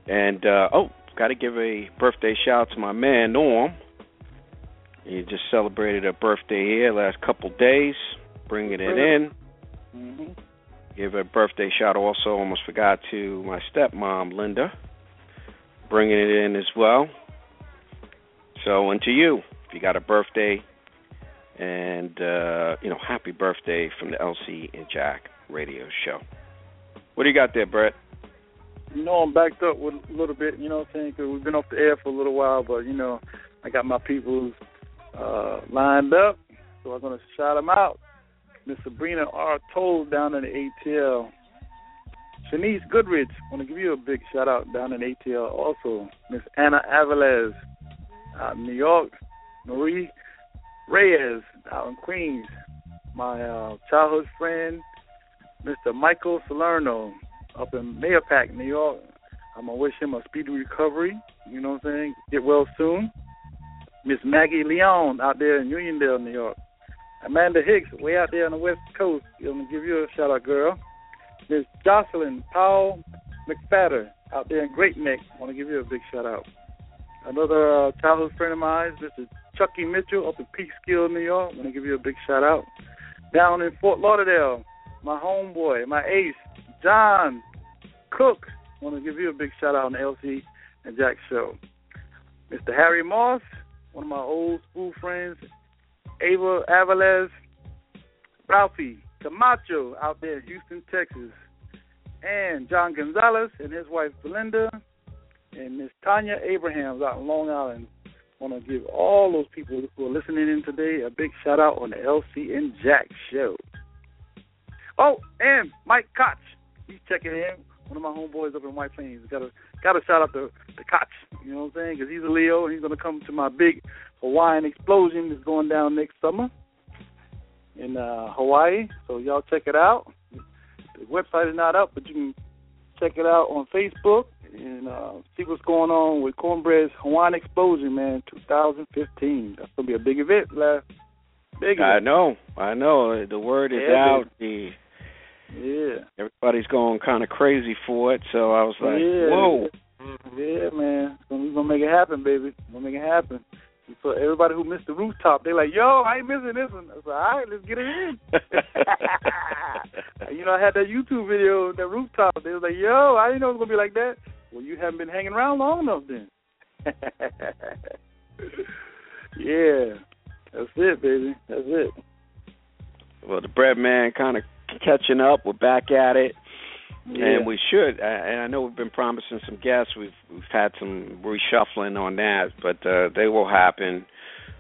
And, uh, oh, got to give a birthday shout out to my man, Norm. He just celebrated a birthday here last couple days, bringing it in. Mm-hmm. Give a birthday shout also, almost forgot to my stepmom, Linda, bringing it in as well. So, and to you, if you got a birthday, and, uh, you know, happy birthday from the LC and Jack radio show. What do you got there, Brett? You know, I'm backed up with a little bit, you know what I'm saying? Because we've been off the air for a little while, but, you know, I got my peoples uh, lined up, so I'm to shout them out. Miss Sabrina R. Toll down in the ATL. Shanice Goodrich, want to give you a big shout out down in ATL also. Miss Anna Avalez out in New York. Marie Reyes out in Queens. My uh, childhood friend, Mr. Michael Salerno up in Mahopac, New York. I'm going to wish him a speedy recovery. You know what I'm saying? Get well soon. Miss Maggie Leon out there in Uniondale, New York. Amanda Hicks, way out there on the West Coast. I'm going to give you a shout out, girl. Miss Jocelyn Powell McFadder out there in Great Neck. I want to give you a big shout out. Another uh, childhood friend of mine, Mr. Chucky Mitchell up in Peekskill, New York. I want to give you a big shout out. Down in Fort Lauderdale, my homeboy, my ace, John Cook. I want to give you a big shout out on the LC and Jack show. Mr. Harry Moss, one of my old school friends, Ava Avalez, Ralphie Camacho out there in Houston, Texas, and John Gonzalez and his wife Belinda, and Miss Tanya Abrahams out in Long Island. Want to give all those people who are listening in today a big shout out on the LC and Jack show. Oh, and Mike Koch, he's checking in. One of my homeboys up in White Plains. Got to got to shout out to the Koch. You know what I'm saying? Because he's a Leo and he's going to come to my big Hawaiian explosion that's going down next summer in uh, Hawaii. So y'all check it out. The website is not up, but you can check it out on Facebook and uh, see what's going on with Cornbread's Hawaiian Explosion, man, 2015. That's gonna be a big event, lad. Big I event. know, I know. The word is Yeah, out. The Yeah. everybody's going kind of crazy for it. So I was like, yeah. whoa. Yeah, man. We're gonna make it happen, baby. We're gonna make it happen. So everybody who missed the rooftop, they're like, "Yo, I ain't missing this one." I was like, "All right, let's get it in." you know, I had that YouTube video, that rooftop. They was like, "Yo, I didn't know it was gonna be like that." Well, you haven't been hanging around long enough, then. yeah, that's it, baby. That's it. well, the bread man kind of catching up. We're back at it. Yeah. And we should. I- And I know we've been promising some guests. We've we've had some reshuffling on that, but uh, they will happen.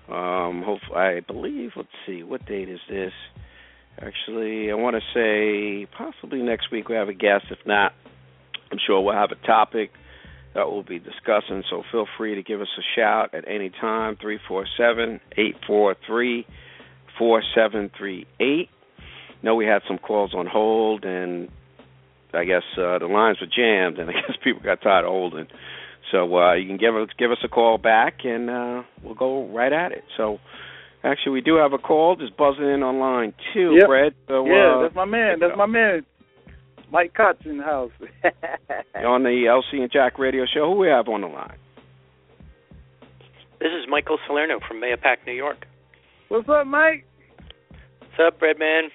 Um, hopefully, I believe. Let's see, what date is this? Actually, I want to say possibly next week we have a guest. If not, I'm sure we'll have a topic that we'll be discussing. So feel free to give us a shout at any time. Three four seven eight four three four seven three eight. Know we had some calls on hold and I guess uh, the lines were jammed, and I guess people got tired of holding. So uh, you can give us give us a call back, and uh, we'll go right at it. So actually, we do have a call just buzzing in on line two, Yep. Brett. So, yeah, uh, that's my man. That's my man. Mike Koch in the house. on the LC and Jack Radio Show. Who we have on the line? This is Michael Salerno from Mahopac, New York. What's up, Mike? What's up, Breadman?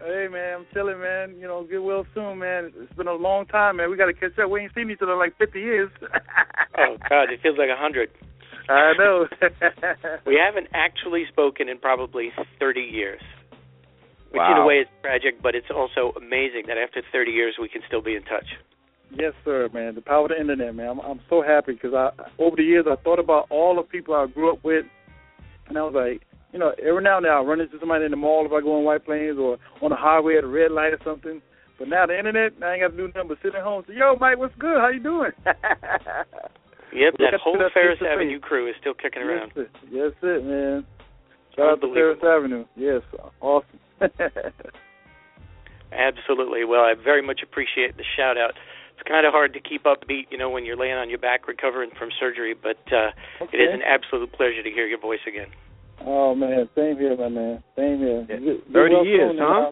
Hey man, I'm chilling, man. You know, get well soon, man. It's been a long time, man. We got to catch up. We ain't seen each other in like 50 years. Oh God, it feels like a hundred. I know. We haven't actually spoken in probably 30 years. Which Wow. in a way is tragic, but it's also amazing that after 30 years we can still be in touch. yes, sir, man. The power of the internet, man. I'm, I'm so happy because I, over the years, I thought about all the people I grew up with, and I was like, you know, every now and then I run into somebody in the mall if I go on White Plains or on the highway at a red light or something. But now the internet, I ain't got to do nothing but sit at home. and Say, yo, Mike, what's good? How you doing? Yep, that whole Ferris. Avenue crew is still kicking around. Yes, it, yes, it, man. Shout out to Ferris Avenue. Yes, awesome. Absolutely. Well, I very much appreciate the shout out. It's kind of hard to keep upbeat, you know, when you're laying on your back recovering from surgery, but uh it is an absolute pleasure to hear your voice again. oh man, same here, my man. Same here. Get- get 30 well years, huh?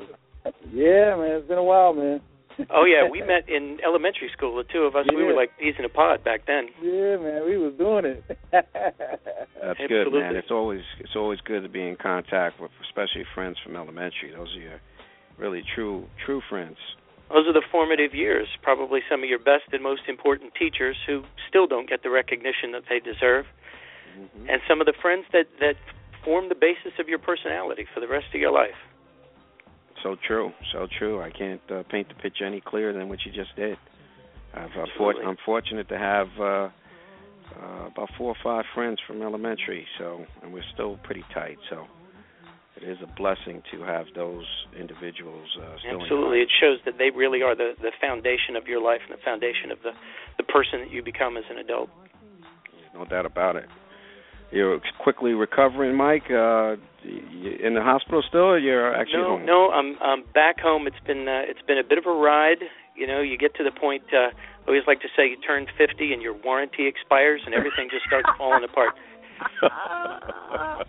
Yeah, man. It's been a while, man. oh yeah, we met in elementary school. The two of us, yeah. we were like peas in a pod back then. Yeah, man, we was doing it. That's Absolutely. good, man. It's always it's always good to be in contact with, especially friends from elementary. Those are your really true true friends. Those are the formative years. Probably some of your best and most important teachers who still don't get the recognition that they deserve, mm-hmm. and some of the friends that that form the basis of your personality for the rest of your life. So true, so true. I can't uh, paint the picture any clearer than what you just did. I've, uh, for- I'm fortunate to have uh, uh, about four or five friends from elementary, so and we're still pretty tight. So it is a blessing to have those individuals uh, still. Absolutely, it shows that they really are the the foundation of your life and the foundation of the the person that you become as an adult. No doubt about it. You're quickly recovering, Mike. Uh, you in the hospital still? Or you're actually no, home. no, I'm I'm back home. It's been uh, it's been a bit of a ride. You know, you get to the point. Uh, I always like to say you turn 50 and your warranty expires and everything just starts falling apart.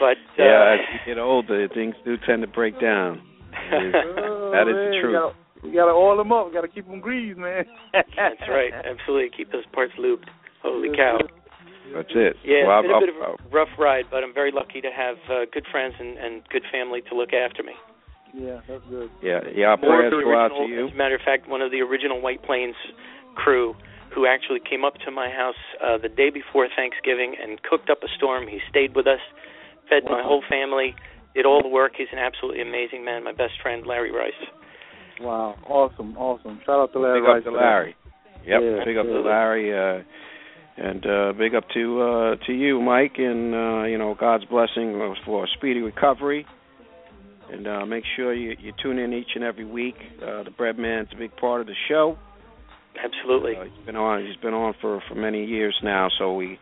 But uh, yeah, as you get older, things do tend to break down. That is, Oh, that is the truth. gotta- You gotta oil them up. You gotta keep them greased, man. that's right. Absolutely, keep those parts lubed. Holy cow! That's it. Yeah, Well, it's been I'll- a bit of a rough ride, but I'm very lucky to have uh, good friends and, and good family to look after me. Yeah, that's good. yeah, yeah. Our More prayers of the original, to you. As a matter of fact, one of the original White Plains crew who actually came up to my house uh, the day before Thanksgiving and cooked up a storm. He stayed with us, fed my whole family, did all the work. He's an absolutely amazing man. My best friend, Larry Rice. Wow, awesome, awesome. Shout out to Larry. Big Rice up to. Larry. Yep. Yeah, big up to. Larry. Uh, and uh, big up to uh, to you, Mike, and uh, you know God's blessing for a speedy recovery. And uh, make sure you, you tune in each and every week. Uh, the Bread Man's a big part of the show. Absolutely. Uh, he's been on. He's been on for for many years now. So we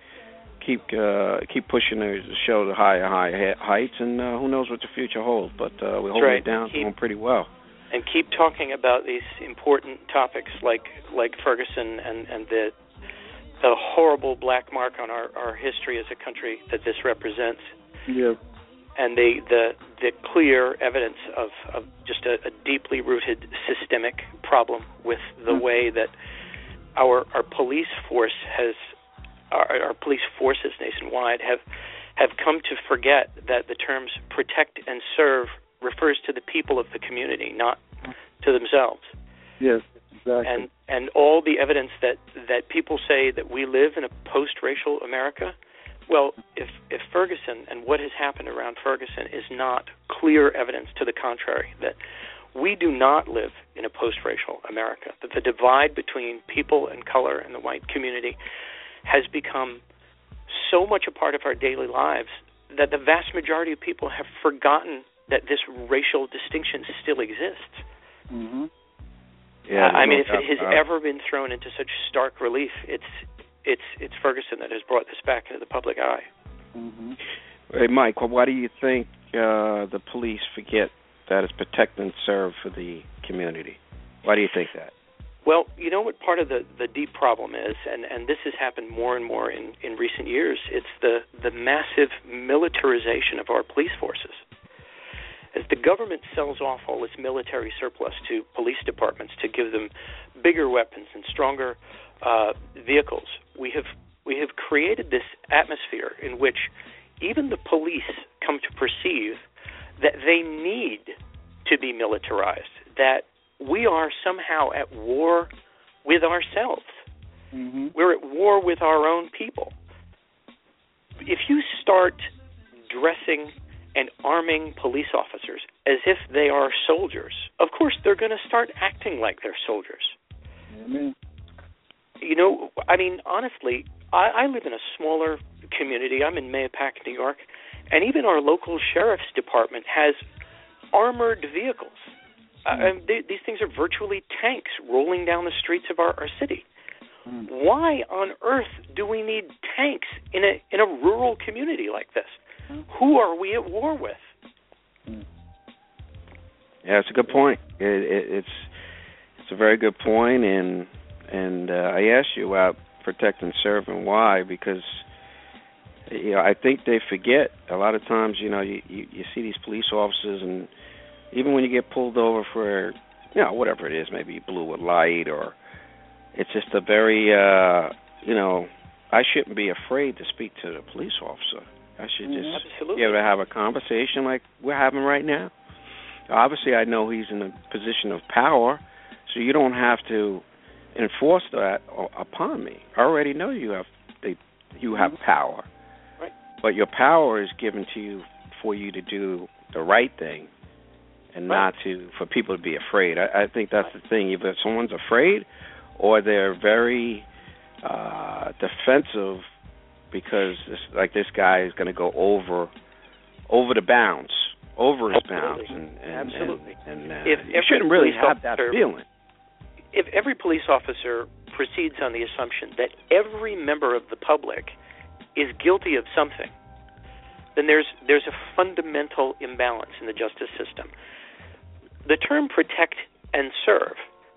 keep uh, keep pushing the show to higher higher heights, and uh, who knows what the future holds. But uh, we're That's holding right. it down, Keep- doing pretty well. and keep talking about these important topics like like Ferguson and and the the horrible black mark on our our history as a country that this represents Yeah. and the the the clear evidence of of just a, a deeply rooted systemic problem with the Mm. way that our our police force has our, our police forces nationwide have have come to forget that the terms protect and serve refers to the people of the community, not to themselves. Yes, exactly. And and all the evidence that that people say that we live in a post-racial America. Well, if if Ferguson and what has happened around Ferguson is not clear evidence to the contrary that we do not live in a post-racial America, that the divide between people and color and the white community has become so much a part of our daily lives that the vast majority of people have forgotten that this racial distinction still exists. hmm Yeah, I mean, if it has about it. ever been thrown into such stark relief, it's it's it's Ferguson that has brought this back into the public eye. hmm Hey, Mike, well, why do you think uh, the police forget that it's protect and serve for the community? Why do you think that? Well, you know what part of the, the deep problem is, and, and this has happened more and more in, in recent years, it's the, the massive militarization of our police forces. As the government sells off all its military surplus to police departments to give them bigger weapons and stronger uh, vehicles, we have we have created this atmosphere in which even the police come to perceive that they need to be militarized, that we are somehow at war with ourselves. hmm We're at war with our own people. If you start dressing and arming police officers as if they are soldiers, of course they're going to start acting like they're soldiers. Amen. You know, I mean, honestly, I, I live in a smaller community. I'm in Mahopac, New York, and even our local sheriff's department has armored vehicles. Uh, and they, these things are virtually tanks rolling down the streets of our, our city. Mm. Why on earth do we need tanks in a in a rural community like this? Who are we at war with? Yeah, it's a good point. It, it, it's it's a very good point, and and uh, I asked you about protect and serve and why because you know I think they forget a lot of times. You know, you you, you see these police officers, and even when you get pulled over for you know whatever it is, maybe he blew a light or it's just a very uh, you know I shouldn't be afraid to speak to the police officer. I should just Absolutely. be able to have a conversation like we're having right now. Obviously, I know he's in a position of power, so you don't have to enforce that upon me. I already know you have they, you have power, Right. but your power is given to you for you to do the right thing, and Right. not to for people to be afraid. I, I think that's the thing. Either someone's afraid, or they're very uh defensive because this, like this guy is going to go over over the bounds, over his bounds, and and Absolutely. and, and uh, If you shouldn't really have that feeling. if every police officer proceeds on the assumption that every member of the public is guilty of something, then there's there's a fundamental imbalance in the justice system. The term protect and serve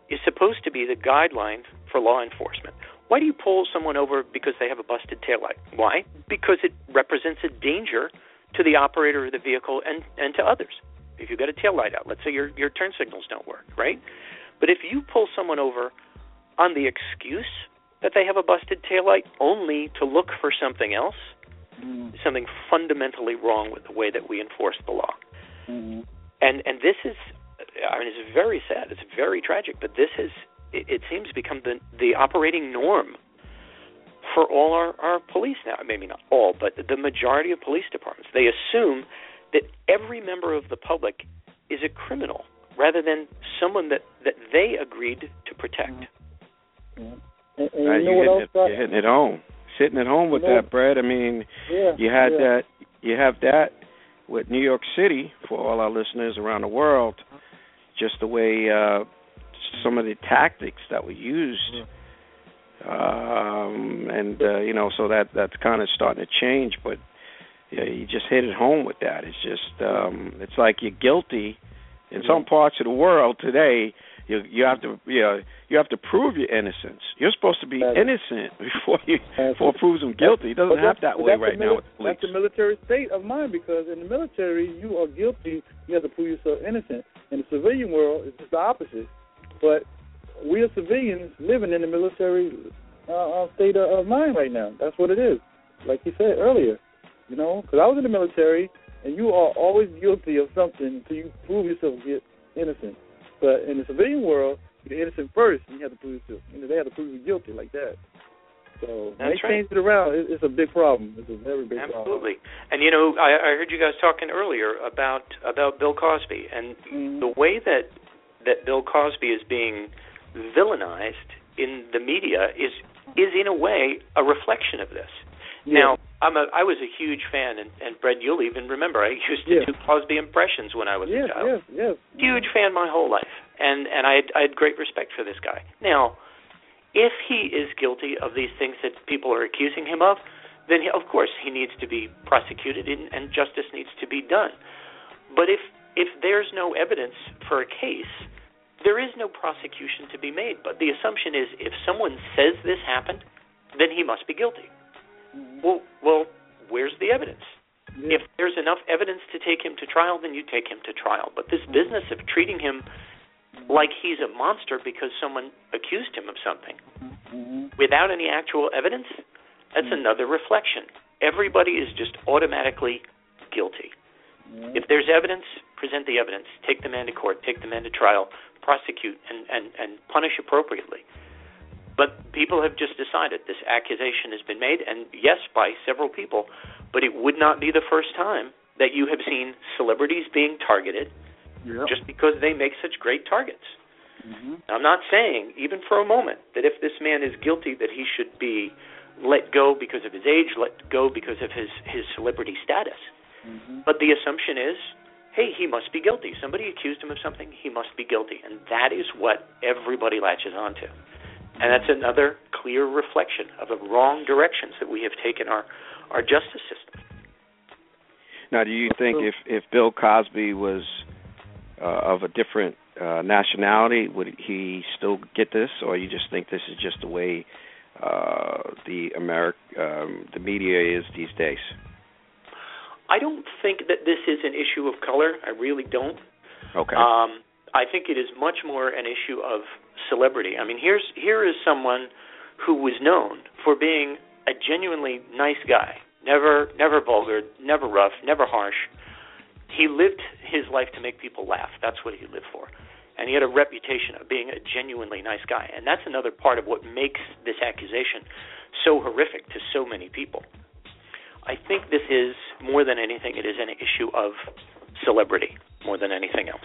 is supposed to be the guideline for law enforcement. Why do you pull someone over because they have a busted taillight? Why? Because it represents a danger to the operator of the vehicle and, and to others. If you've got a taillight out, let's say your your turn signals don't work, right? But if you pull someone over on the excuse that they have a busted taillight only to look for something else, Mm-hmm. something fundamentally wrong with the way that we enforce the law. Mm-hmm. And and this is I mean it's very sad, it's very tragic, but this is it, it seems to become the the operating norm for all our, our police now. Maybe not all, but the majority of police departments. They assume that every member of the public is a criminal rather than someone that, that they agreed to protect. And, and you know you what hitting else? it, Doc? you're hitting it home. Sitting at home with You know- that, Brett. I mean, Yeah, you had yeah. that. You have that with New York City for all our listeners around the world. Just the way uh, some of the tactics that were used, um, and uh, you know, so that that's kind of starting to change. But yeah, you just hit it home with that. It's just um, it's like you're guilty in some parts of the world today. You you have to you know, you have to prove your innocence. You're supposed to be That's- innocent before you before it proves them guilty. It doesn't have that way right now with the police. That's the military state of mind because in the military you are guilty, you have to prove yourself innocent. In the civilian world, it's just the opposite. But we are civilians living in the military uh, uh, state of, mind right now. That's what it is. Like you said earlier, you know, because I was in the military, and you are always guilty of something until you prove yourself innocent. But in the civilian world, you're innocent first, and you have to prove yourself. You know, they have to prove you guilty like that. So That's they right. change it around, it's a big problem. It's a very big problem. Absolutely. And you know, I, I heard you guys talking earlier about about Bill Cosby and Mm-hmm. the way that that Bill Cosby is being villainized in the media is is in a way a reflection of this. Now, I'm a I was a huge fan, and, and Brett, you'll even remember I used to Yeah. do Cosby impressions when I was Yes, a child. yes, yes. Huge fan my whole life, and and I had, I had great respect for this guy. Now, if he is guilty of these things that people are accusing him of, then he, of course he needs to be prosecuted and, and justice needs to be done. But if if there's no evidence for a case, there is no prosecution to be made. But the assumption is if someone says this happened, then he must be guilty. Well, well, where's the evidence? If there's enough evidence to take him to trial, then you take him to trial. But this business of treating him like he's a monster because someone accused him of something mm-hmm. without any actual evidence, that's mm-hmm. another reflection. Everybody is just automatically guilty. Mm-hmm. If there's evidence, present the evidence. Take the man to court. Take the man to trial. Prosecute and, and, and punish appropriately. But people have just decided this accusation has been made, and yes, by several people, but it would not be the first time that you have seen celebrities being targeted just because they make such great targets. Mm-hmm. I'm not saying, even for a moment, that if this man is guilty, that he should be let go because of his age, let go because of his his celebrity status. Mm-hmm. But the assumption is, hey, he must be guilty. Somebody accused him of something, he must be guilty, and that is what everybody latches onto. And that's another clear reflection of the wrong directions that we have taken our our justice system. Now, do you think if if Bill Cosby was uh, of a different uh, nationality, would he still get this, or you just think this is just the way uh, the Ameri- um, the media is these days? I don't think that this is an issue of color. I really don't. Okay. Um, I think it is much more an issue of celebrity. I mean, here's here is someone who was known for being a genuinely nice guy, never never vulgar, never rough, never harsh. He lived his life to make people laugh. That's what he lived for. And he had a reputation of being a genuinely nice guy. And that's another part of what makes this accusation so horrific to so many people. I think this is more than anything it is an issue of celebrity more than anything else.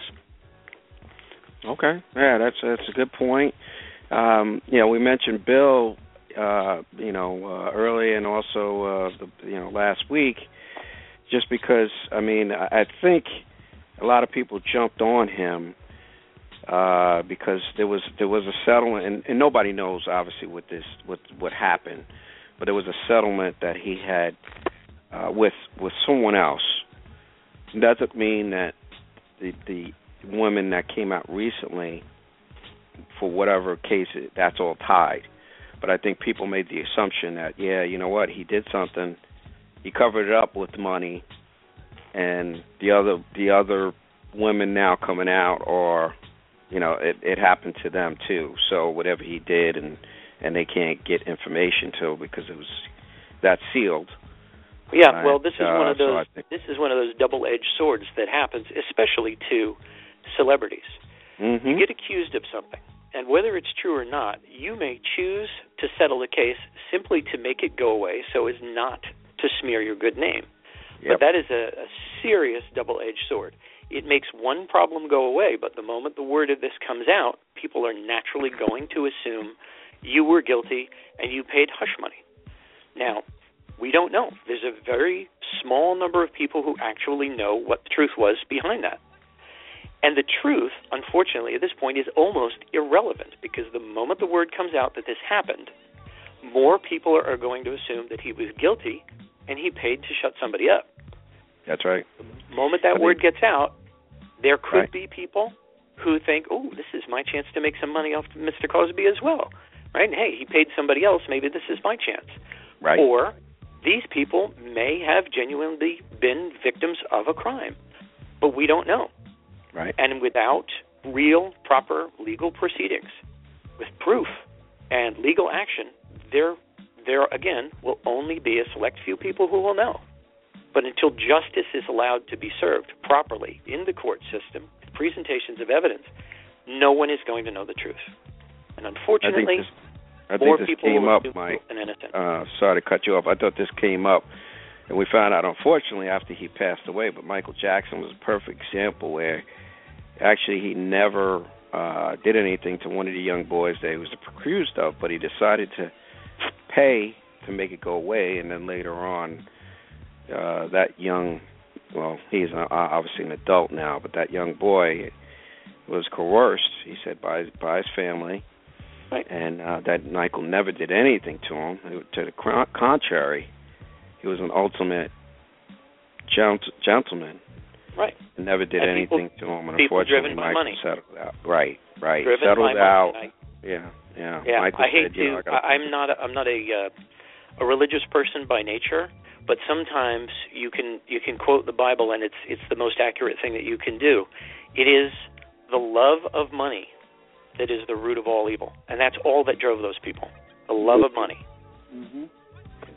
Okay, yeah, that's that's a good point. Um, you know, we mentioned Bill, uh, you know, uh, early and also uh, the, you know last week, just because I mean I, think a lot of people jumped on him uh, because there was there was a settlement, and, and nobody knows obviously what this what what happened, but there was a settlement that he had uh, with with someone else. It doesn't mean that the the women that came out recently, for whatever case, that's all tied. But I think people made the assumption that yeah, you know what, he did something, he covered it up with money, and the other the other women now coming out are, you know, it it happened to them too. So whatever he did, and and they can't get information to because it was that sealed. Yeah, well, this is uh, one of those. I think- this is one of those double-edged swords that happens, especially to celebrities. Mhm. You get accused of something, and whether it's true or not, you may choose to settle the case simply to make it go away, so as not to smear your good name. Yep. But that is a, a serious double-edged sword. It makes one problem go away, but the moment the word of this comes out, people are naturally going to assume you were guilty and you paid hush money. Now, we don't know. There's a very small number of people who actually know what the truth was behind that. And the truth, unfortunately, at this point is almost irrelevant because the moment the word comes out that this happened, more people are going to assume that he was guilty and he paid to shut somebody up. That's right. The moment that I word think- gets out, there could Right. be people who think, "Oh, this is my chance to make some money off Mr. Cosby as well." Right? And hey, he paid somebody else, maybe this is my chance. Right. Or these people may have genuinely been victims of a crime, but we don't know. Right. And without real, proper legal proceedings, with proof and legal action, there, there again will only be a select few people who will know. But until justice is allowed to be served properly in the court system, presentations of evidence, no one is going to know the truth. And unfortunately, I think this came up, Mike. Uh, sorry to cut you off. I thought this came up, and we found out unfortunately after he passed away. But Michael Jackson was a perfect example where actually he never uh, did anything to one of the young boys that he was accused of, but he decided to pay to make it go away, and then later on, uh, that young, well, he's obviously an adult now, but that young boy was coerced. He said by by his family Right. and uh, that Michael never did anything to him. To the contrary, he was an ultimate gent- gentleman Right. and never did And people- anything to him. And unfortunately, Michael money. settled out. Right, right. Driven settled out. money. Yeah, yeah. Yeah, Michael I hate said, you know, to. I I'm not. A, I'm not a uh, a religious person by nature, but sometimes you can you can quote the Bible, and it's it's the most accurate thing that you can do. It is the love of money that is the root of all evil, and that's all that drove those people. The love of money. Mm-hmm.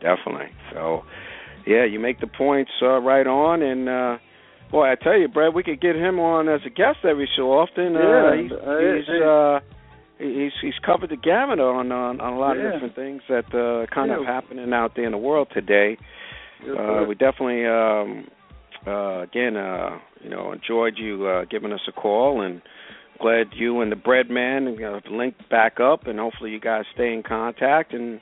Definitely. So, yeah, you make the points uh, right on, and uh, boy, I tell you, Brad, we could get him on as a guest every so often. Uh, Yeah, he's uh, he's, hey. uh, he's he's covered the gamut on on, on a lot Yeah. of different things that uh, kind of happening out there in the world today. Uh, we definitely, um, uh, again, uh, you know, enjoyed you uh, giving us a call, and glad you and the Bread Man uh, linked back up, and hopefully you guys stay in contact and.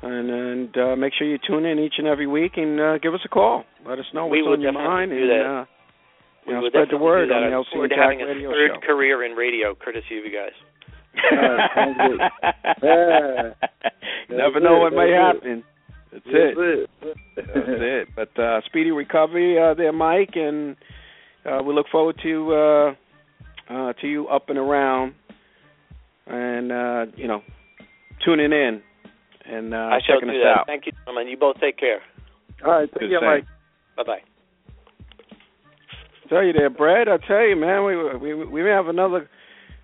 And and uh, make sure you tune in each and every week and uh, give us a call. Let us know We what's will on your definitely mind do and uh, We you know, spread the definitely word do that. on I the look LC forward and Jack having a radio third show. career in radio, courtesy of you guys. Alright, sounds good. Yeah. you never know it, what may it. happen. That's it. That's That's it. But uh, speedy recovery uh, there, Mike, and uh, we look forward to uh, uh, to you up and around, and uh, you know, tuning in and uh, I shall checking do us that. out. Thank you, gentlemen. You both take care. All right, Good take care. Mike. Bye bye. tell you there, Brad. I tell you, man, we we we may have another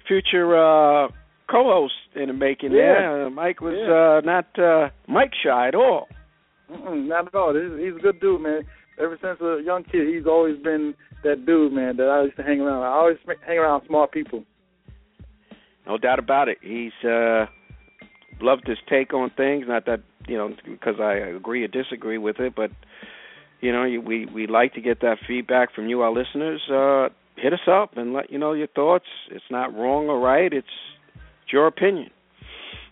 future uh co-host in the making. Yeah. there. Uh, Mike was Yeah. uh not uh Mike shy at all. Mm-mm, not at all. He's, he's a good dude, man. Ever since a young kid, he's always been that dude, man, that I used to hang around. I always hang around smart people. No doubt about it. He's uh loved his take on things. Not that you know because I agree or disagree with it, but you know we we like to get that feedback from you, our listeners. Uh Hit us up and let you know your thoughts. It's not wrong or right. It's, it's your opinion.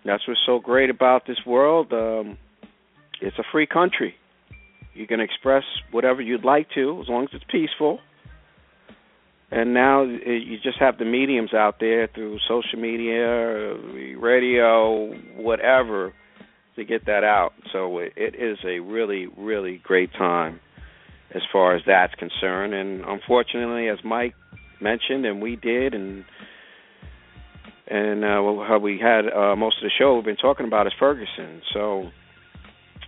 That's what's so great about this world. Um It's a free country. You can express whatever you'd like to as long as it's peaceful. And now you just have the mediums out there through social media, radio, whatever, to get that out. So it, is a really, really great time as far as that's concerned. And unfortunately, as Mike mentioned, and we did, and and uh, how we had uh, most of the show we've been talking about is Ferguson. So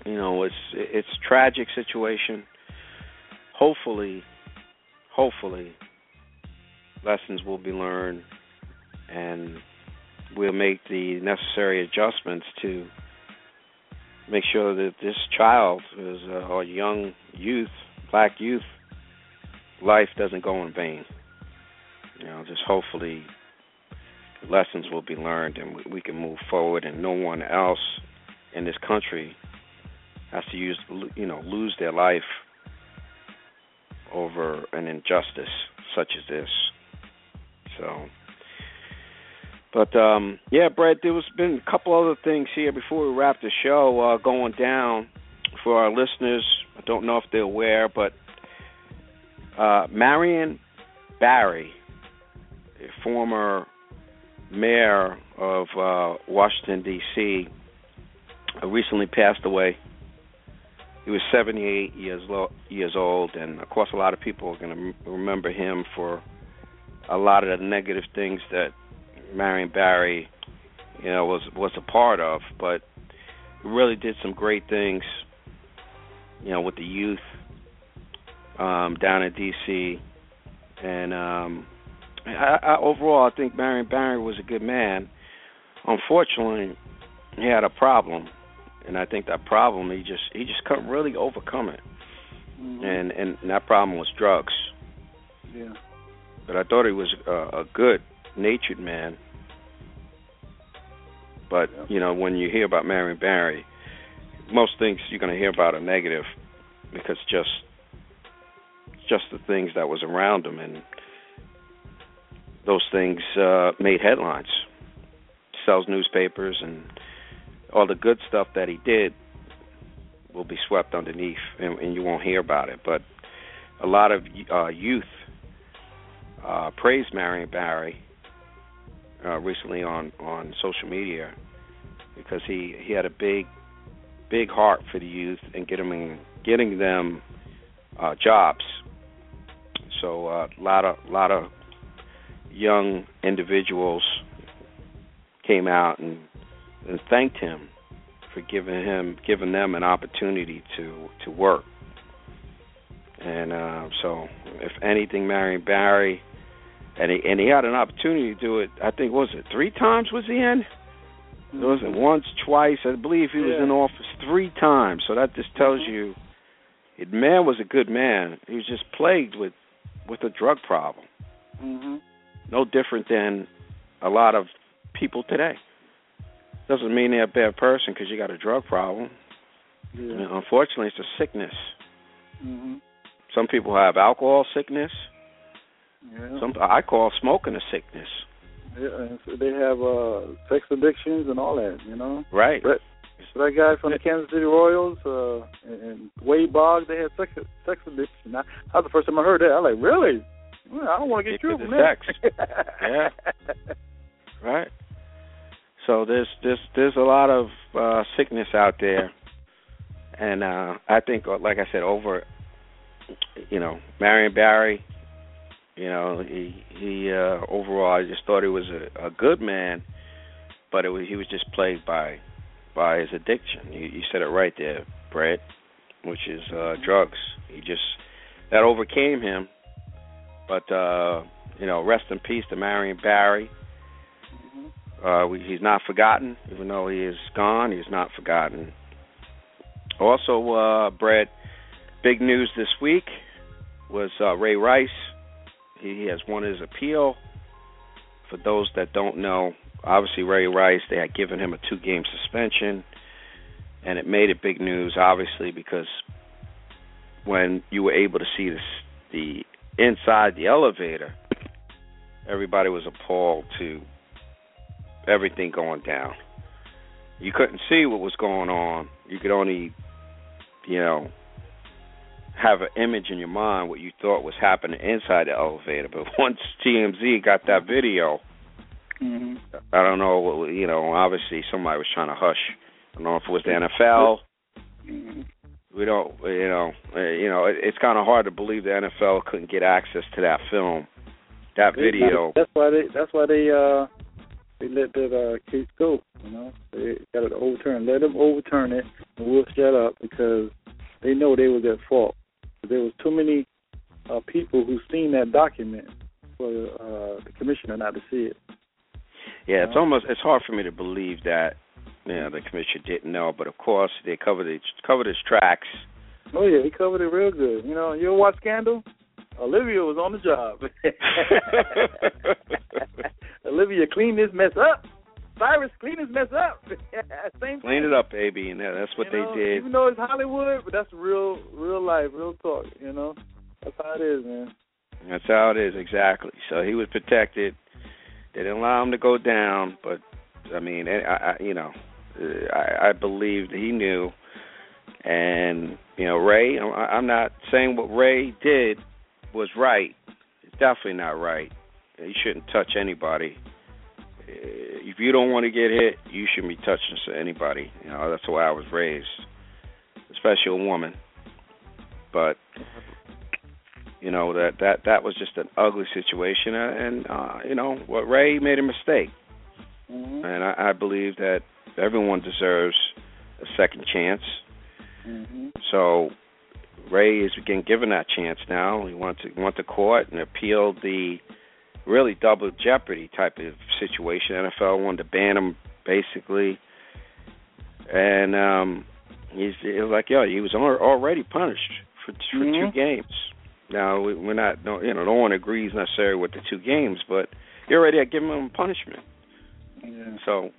you know, it's it's tragic situation. Hopefully, hopefully lessons will be learned and we'll make the necessary adjustments to make sure that this child is uh, or young youth black youth life doesn't go in vain. You know just hopefully lessons will be learned and we, we can move forward and no one else in this country has to use you know lose their life over an injustice such as this so, but um, yeah, Brett, there was been a couple other things here before we wrap the show uh, going down for our listeners. I don't know if they're aware, but uh, Marion Barry, a former mayor of uh, Washington D.C., uh, recently passed away. He was 78 years lo- years old, and of course, a lot of people are going to m- remember him for a lot of the negative things that Marion Barry, you know, was was a part of, but really did some great things, you know, with the youth um, down in D.C. And um, I, I, overall, I think Marion Barry was a good man. Unfortunately, he had a problem, and I think that problem he just he just couldn't really overcome it. Mm-hmm. And and that problem was drugs Yeah. But I thought he was uh, a good natured man. But you know, when you hear about Marion Barry, most things you're going to hear about are negative because just just the things that was around him and those things uh made headlines. Sells newspapers and all the good stuff that he did will be swept underneath and, and you won't hear about it. But a lot of uh youth uh, praised Marion Barry uh, recently on on social media because he he had a big big heart for the youth and getting getting them uh, jobs. So a uh, lot of lot of young individuals came out and and thanked him for giving him giving them an opportunity to to work. And uh, so, if anything, Marion Barry and he and he had an opportunity to do it. I think was it three times was he in? It wasn't once, twice. I believe he was Yeah. in office three times. So that just tells you, the man was a good man. He was just plagued with with a drug problem. Mhm. No different than a lot of people today. Doesn't mean they're a bad person because you got a drug problem. Yeah. Unfortunately, it's a sickness. Mhm. Some people have alcohol sickness. Yeah. Some I call smoking a sickness. Yeah. They have uh sex addictions and all that, you know. Right. But so that guy from the Kansas City Royals uh, and, Wade Boggs, they had sex sex addiction. I, that was the first time I heard that. I was like, really? Well, I don't want to get you sex. Yeah. Right. So there's there's there's a lot of uh sickness out there, and uh I think, uh, like I said, over, you know, Marion Barry, you know, he he uh overall I just thought he was a, a good man, but it was, he was just plagued by by his addiction. You, you said it right there, Brett, which is uh drugs. He just that overcame him, But uh, you know, rest in peace to Marion Barry. Uh, we, he's not forgotten, even though he is gone. He's not forgotten. Also, uh, Brad, big news this week was uh, Ray Rice. He, has won his appeal. For those that don't know, obviously Ray Rice, they had given him a two-game suspension, and it made it big news, obviously, because when you were able to see this, the inside the elevator, everybody was appalled to everything going down. You couldn't see what was going on. You could only, you know, have an image in your mind what you thought was happening inside the elevator. But once TMZ got that video, Mm-hmm. I don't know. You know, obviously somebody was trying to hush. I don't know if it was the NFL. Mm-hmm. We don't. You know. uh, You know. It, it's kind of hard to believe the NFL couldn't get access to that film, that video. That's why they. That's why they. Uh, they let that uh, case go. You know, they got it overturned. Let them overturn it, and we'll shut up because they know they was at fault. There was too many uh, people who seen that document for uh, the commissioner not to see it. Yeah, it's almost. It's hard for me to believe that. You know, the commissioner didn't know, but of course they covered it. Covered his tracks. Oh yeah, he covered it real good. You know, you ever watch Scandal? Olivia was on the job. Olivia, clean this mess up. Cyrus, clean this mess up. Same Clean thing. it up, baby, and that's what You they did. Even though it's Hollywood, but that's real, real life, real talk. You know, that's how it is, man. That's how it is exactly. So he was protected. They didn't allow him to go down, but I mean, I, I you know, uh, I, I believe that he knew. And you know, Ray, I- I'm not saying what Ray did was right. It's definitely not right. You shouldn't touch anybody. Uh, If you don't want to get hit, you shouldn't be touching anybody. You know, that's the way I was raised, especially a woman. But you know that that that was just an ugly situation, uh, and uh, you know what Ray made a mistake, Mm-hmm. and I, I believe that everyone deserves a second chance. Mm-hmm. So Ray is again given that chance now. He went to went to court and appealed the really double jeopardy type of situation. NFL wanted to ban him basically, and um, he's it was like, yo, he was al- already punished for for Mhm. two games. Now we, we're not, no, you know, no one agrees necessarily with the two games, but you already had given him punishment. Yeah. So,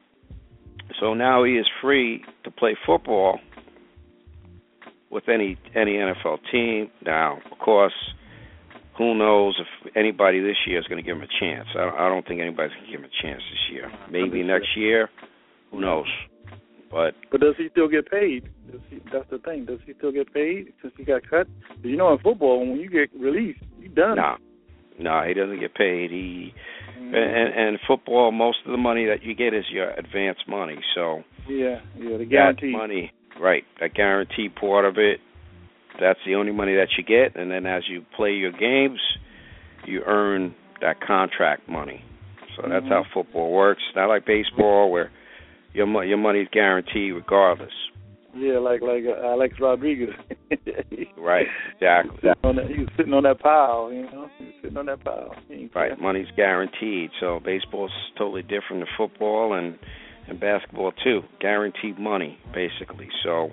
so now he is free to play football with any any NFL team. Now, of course, who knows if anybody this year is going to give him a chance? I don't, I don't think anybody's going to give him a chance this year. Maybe next year. Who knows? But But does he still get paid? Does he, that's the thing. Does he still get paid since he got cut? you know, in football, when you get released, you're done. no, no, he doesn't get paid. He Mhm. and and football, most of the money that you get is your advance money. So Yeah, yeah, the guarantee. money, right? That guarantee part of it. That's the only money that you get, and then as you play your games, you earn that contract money. So that's Mhm. how football works. Not like baseball where your mo- your money's guaranteed regardless. Yeah, like like uh, Alex Rodriguez. Right, exactly. Sitting on that, he was sitting on that pile, you know. He was sitting on that pile. Right, money's guaranteed. So baseball's totally different than football and and basketball too. Guaranteed money, basically. So,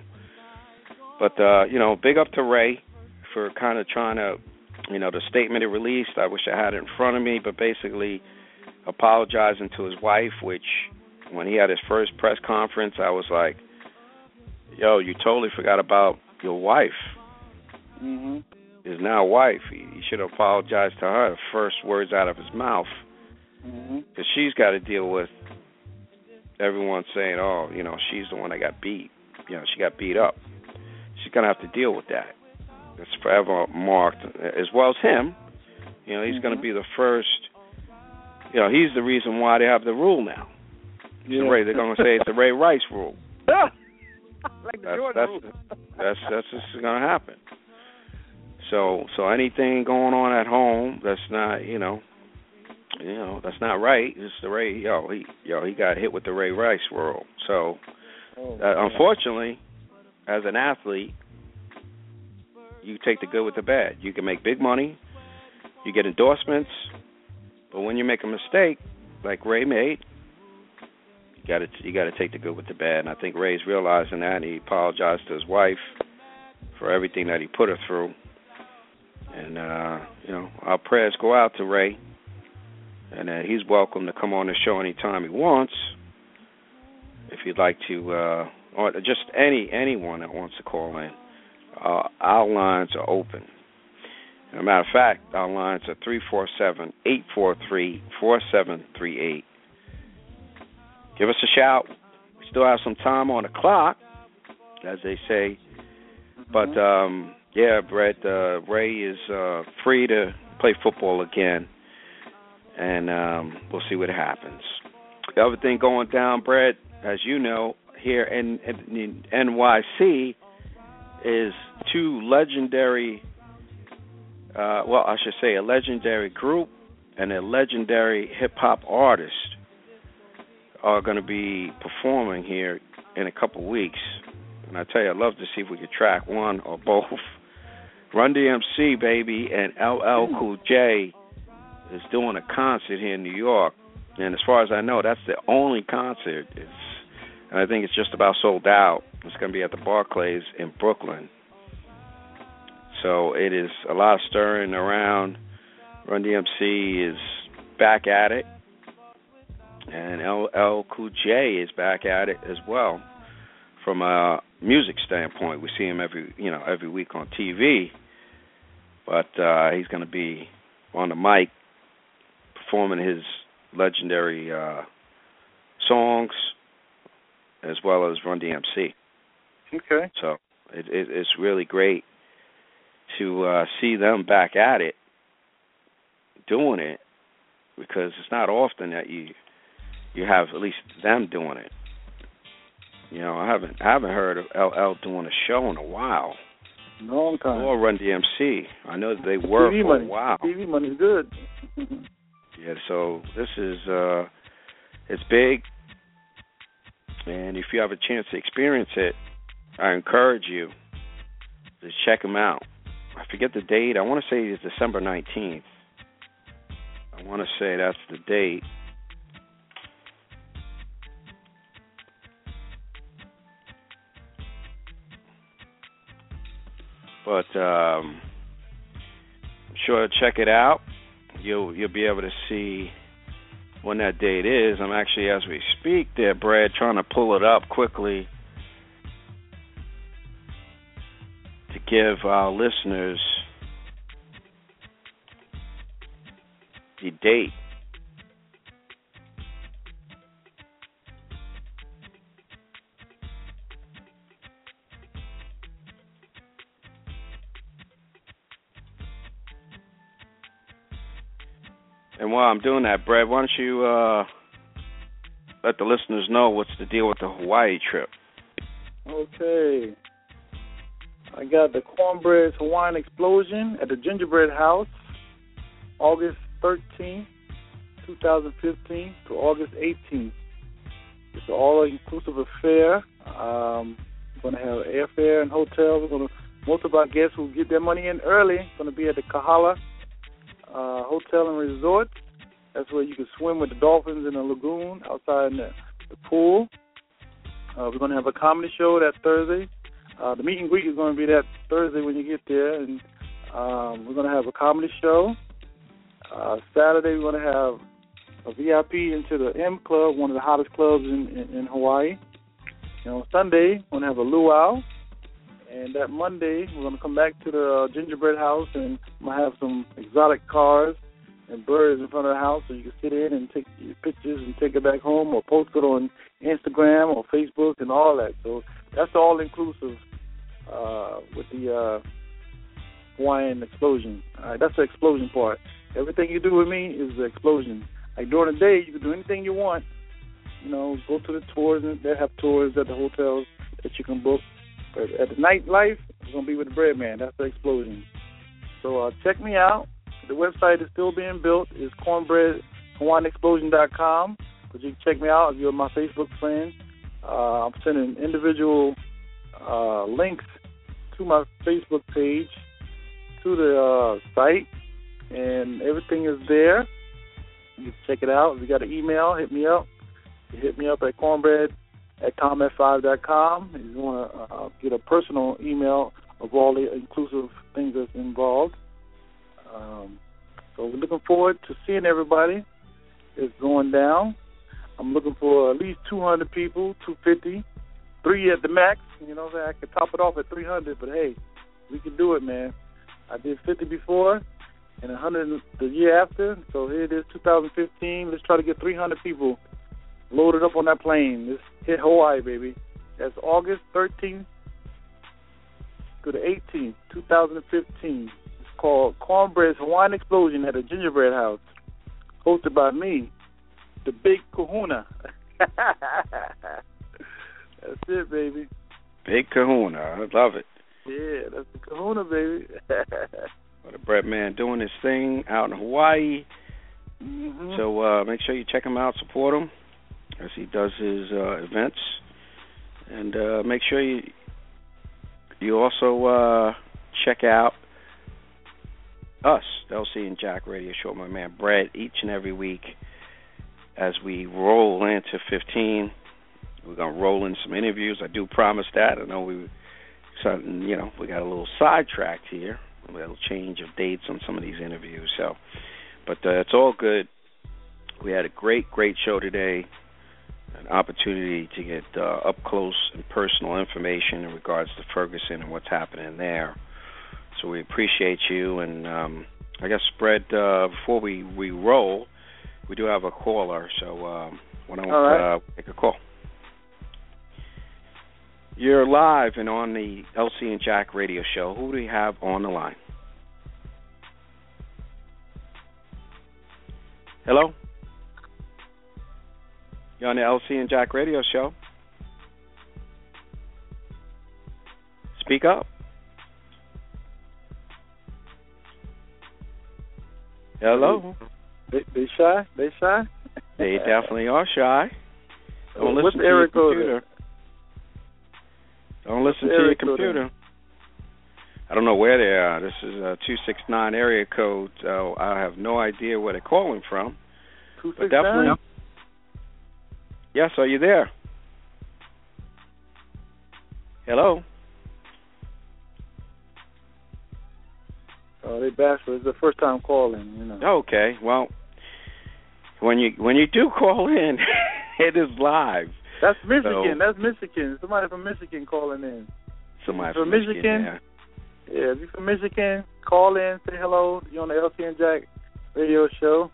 but uh, you know, big up to Ray for kind of trying to, you know, the statement he released. I wish I had it in front of me, but basically apologizing to his wife. Which, when he had his first press conference, I was like, "Yo, you totally forgot about your wife." Mhm. His now wife. He, he should apologize to her. The first words out of his mouth because she's got to deal with everyone saying, "Oh, you know, she's the one that got beat. You know, she got beat up." She's gonna have to deal with that. It's forever marked, as well as him. You know, he's gonna Mhm. be the first. You know, he's the reason why they have the rule now. The Yeah. Ray. They're gonna say it's the Ray Rice rule. like the That's Jordan that's rule. that's that's what's gonna happen. So so anything going on at home that's not you know you know that's not right. It's the Ray yo he yo he got hit with the Ray Rice rule. So Oh, uh, unfortunately, as an athlete, you take the good with the bad. You can make big money, you get endorsements, but when you make a mistake, like Ray made, you got to you got to take the good with the bad. And I think Ray's realizing that. He apologized to his wife for everything that he put her through. And uh, you know, our prayers go out to Ray, and uh, he's welcome to come on the show anytime he wants. If you'd like to, uh, or just any anyone that wants to call in, uh, our lines are open. As a matter of fact, our lines are three four seven eight four three four seven three eight. Give us a shout. We still have some time on the clock, as they say. But um, yeah, Brett, uh, Ray is uh, free to play football again, and um, we'll see what happens. The other thing going down, Brett, as you know, here in, in, in NYC, is two legendary. Uh, well, I should say a legendary group and a legendary hip hop artist are going to be performing here in a couple weeks. And I tell you, I'd love to see if we could track one or both. Run DMC, baby, and LL Cool J is doing a concert here in New York. And as far as I know, that's the only concert. It's, and I think it's just about sold out. It's going to be at the Barclays in Brooklyn. So it is a lot of stirring around. Run DMC is back at it and LL Cool J is back at it as well. From a music standpoint, we see him every you know every week on TV, but uh, he's going to be on the mic performing his legendary uh, songs as well as Run DMC. Okay. So it, it, it's really great to uh, see them back at it, doing it, because it's not often that you you have at least them doing it. You know, I haven't I haven't heard of LL doing a show in a while. Long time. Or Run DMC. I know that they were TV for money. a while. TV money's good. Yeah, so this is uh it's big and if you have a chance to experience it, I encourage you to check them out. I forget the date. I want to say it's December 19th. I want to say that's the date. But um, I'm sure check it out. You'll you'll be able to see when that date is. I'm actually as we speak there, Brad, trying to pull it up quickly give our listeners the date. And while I'm doing that, Brad, why don't you uh, let the listeners know what's the deal with the Hawaii trip? Okay. I got the Cornbread Hawaiian Explosion at the Gingerbread House, August 13th, 2015 to August 18th. It's an all-inclusive affair. Um, we're going to have airfare and hotel. We're going to most of our guests will get their money in early. Going to be at the Kahala uh, Hotel and Resort. That's where you can swim with the dolphins in the lagoon outside in the, the pool. Uh, we're going to have a comedy show that Thursday. Uh, the meet and greet is going to be that Thursday when you get there, and um, we're going to have a comedy show. Uh, Saturday we're going to have a VIP into the M Club, one of the hottest clubs in, in, in Hawaii. And on Sunday we're going to have a luau. And that Monday, we're going to come back to the uh, gingerbread house and I'm going to have some exotic cars and birds in front of the house so you can sit in and take your pictures and take it back home or post it on Instagram or Facebook and all that. So that's all inclusive uh, with the uh, Hawaiian explosion. All right, that's the explosion part. Everything you do with me is the explosion. Like during the day, you can do anything you want. You know, go to the tours and they have tours at the hotels that you can book. But at the nightlife, it's gonna be with the bread man. That's the explosion. So uh, check me out. The website is still being built. It's cornbreadhawaiianexplosion.com. But you can check me out if you're my Facebook friend. Uh, I'm sending individual uh, links to my Facebook page to the uh, site, and everything is there. You check it out. If you got an email, hit me up. You hit me up at cornbread at com. If you want to uh, get a personal email of all the inclusive things that's involved. Um, so we're looking forward to seeing everybody. It's going down. I'm looking for at least 200 people, 250, three at the max. You know, I could top it off at 300, but hey, we can do it, man. I did 50 before and 100 the year after. So here it is, 2015. Let's try to get 300 people loaded up on that plane. Let's hit Hawaii, baby. That's August 13th to the 18th, 2015. It's called Cornbread's Hawaiian Explosion at a Gingerbread House, hosted by me, the Big Kahuna. That's it, baby. Big Kahuna. I love it. Yeah, that's the Kahuna, baby. what a bread man doing his thing out in Hawaii. Mm-hmm. So uh, make sure you check him out, support him as he does his uh, events, and uh, make sure you you also uh, check out us, the LC and Jack Radio Show, my man Brett, each and every week as we roll into 15. We're gonna roll in some interviews. I do promise that. I know we, something you know, we got a little sidetracked here. A little change of dates on some of these interviews. So, but uh, it's all good. We had a great, great show today. An opportunity to get uh, up close and personal information in regards to Ferguson and what's happening there. So we appreciate you. And um, I guess, spread uh, before we, we roll, we do have a caller. So um, why don't right. uh, take a call? You're live and on the LC and Jack radio show. Who do we have on the line? Hello? You're on the LC and Jack radio show. Speak up. Hello? They, they shy? They shy? They definitely are shy. Don't What's listen the to your area code computer. Don't What's listen the to your area code computer. I don't know where they are. This is a two six nine area code. So I have no idea where they're calling from. Two But definitely. Yes, are you there? Hello. Oh, they bashful. It's the first time calling, you know. Okay. Well, when you when you do call in, it is live. That's Michigan. So- That's Michigan. Somebody from Michigan calling in. Somebody From from Michigan. Michigan? yeah. Yeah, if you're from Michigan, call in, say hello. You're on the LC and Jack radio show.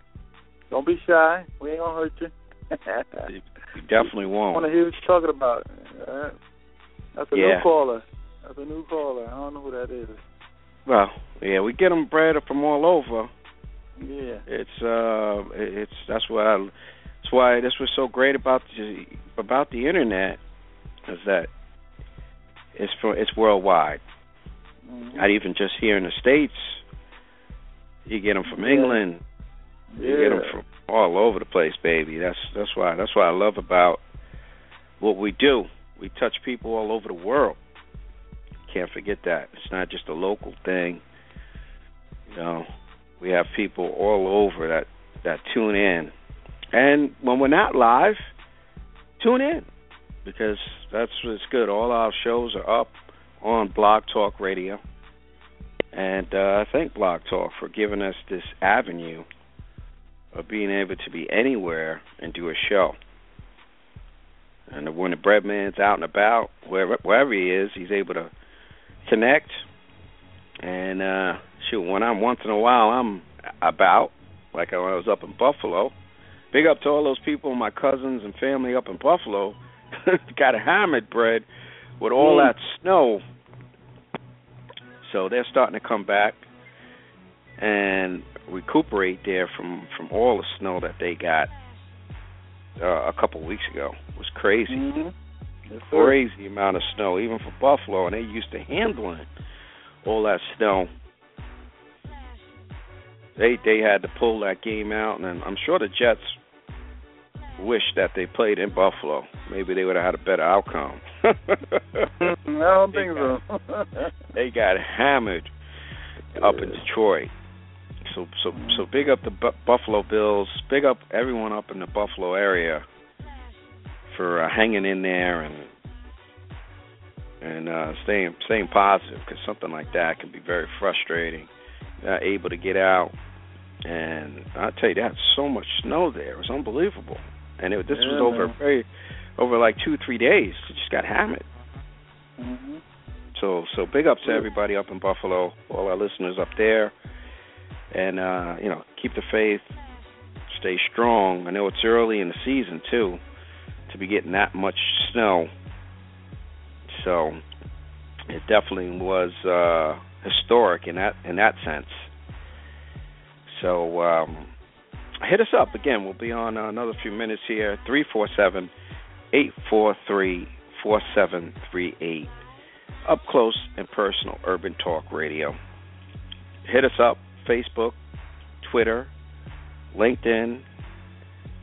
Don't be shy. We ain't gonna hurt you. You definitely won't. I want to hear what you're talking about. Right. That's a Yeah. new caller. That's a new caller. I don't know who that is. Well, yeah, we get them bred from all over. Yeah. It's uh, it's that's why I, that's why this was so great about the about the internet is that it's for it's worldwide. Mhm. Not even just here in the states. You get them from Yeah. England. You get them from all over the place, baby. That's that's why that's what I love about what we do. We touch people all over the world. Can't forget that. It's not just a local thing. You know, we have people all over that that tune in. And when we're not live, tune in because that's what's good. All our shows are up on Blog Talk Radio. And uh, I thank Blog Talk for giving us this avenue of being able to be anywhere and do a show. And when the bread man's out and about, wherever, wherever he is, he's able to connect. And uh, shoot, when I'm once in a while, I'm about, like when I was up in Buffalo. Big up to all those people, my cousins and family up in Buffalo. Got a hammered bread with all Mm. that snow. So they're starting to come back and recuperate there from from all the snow that they got uh, a couple weeks ago. It was crazy, Mhm. Yes, crazy amount of snow, even for Buffalo, and they used to handling all that snow. They they had to pull that game out, and I'm sure the Jets wish that they played in Buffalo. Maybe they would have had a better outcome. I don't think so. they got hammered up in Detroit. So so so big up the Bu- Buffalo Bills. Big up everyone up in the Buffalo area for uh, hanging in there and and uh, staying staying positive because something like that can be very frustrating. Not able to get out, and I tell you, they had so much snow there; it was unbelievable. And it, this Yeah, was over very over like two three days. It just got hammered. hmm So so big ups to everybody up in Buffalo, all our listeners up there, and uh, you know keep the faith, stay strong. I know it's early in the season too, to be getting that much snow. So it definitely was uh, historic in that in that sense. So um, hit us up again. We'll be on another few minutes here. Three four seven eight four three four seven three eight up close and personal urban talk radio hit us up facebook twitter linkedin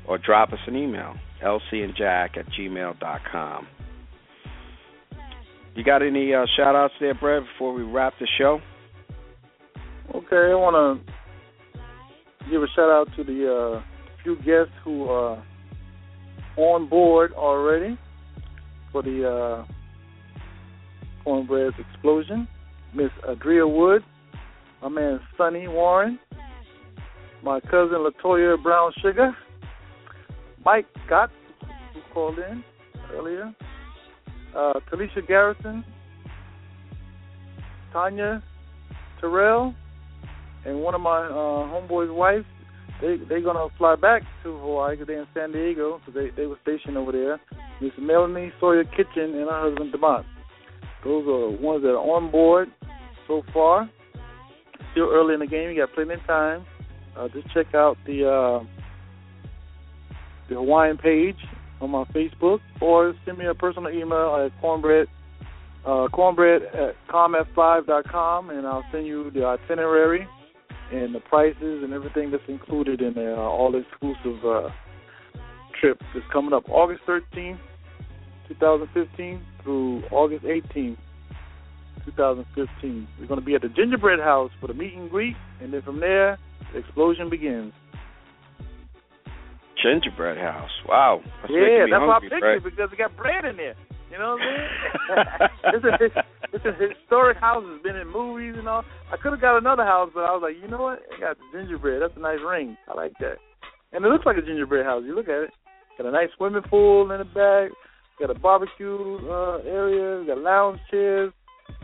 or drop us an email lcandjack at gmail dot com you got any uh, shout outs there brett before we wrap the show Okay, I want to give a shout out to the uh, few guests who are on board already for the uh, Cornbread Explosion. Miss Adria Wood, my man Sonny Warren, my cousin Latoya Brown Sugar, Mike Scott, who called in earlier, uh, Talisha Garrison, Tanya Terrell, and one of my uh, homeboys' wives. They they're gonna fly back to Hawaii 'cause they're in San Diego because they they were stationed over there. Miss Melanie Sawyer Kitchen and her husband Demont. Those are the ones that are on board so far. Still early in the game. You got plenty of time. Uh, just check out the uh, the Hawaiian page on my Facebook or send me a personal email at cornbread uh, cornbread at comf5.com and I'll send you the itinerary and the prices and everything that's included in the uh, all exclusive uh, trip is coming up August 13th, 2015 through August 18th, 2015. We're going to be at the Gingerbread House for the meet and greet, and then from there, the explosion begins. gingerbread house wow that's yeah, that's why I picked it because it got bread in there. You know what I'm saying? it's, a, it's a historic house. It's been in movies and all. I could have got another house, but I was like, you know what? It got the gingerbread. That's a nice ring. I like that. And it looks like a gingerbread house. You look at it. Got a nice swimming pool in the back. Got a barbecue uh, area. Got lounge chairs,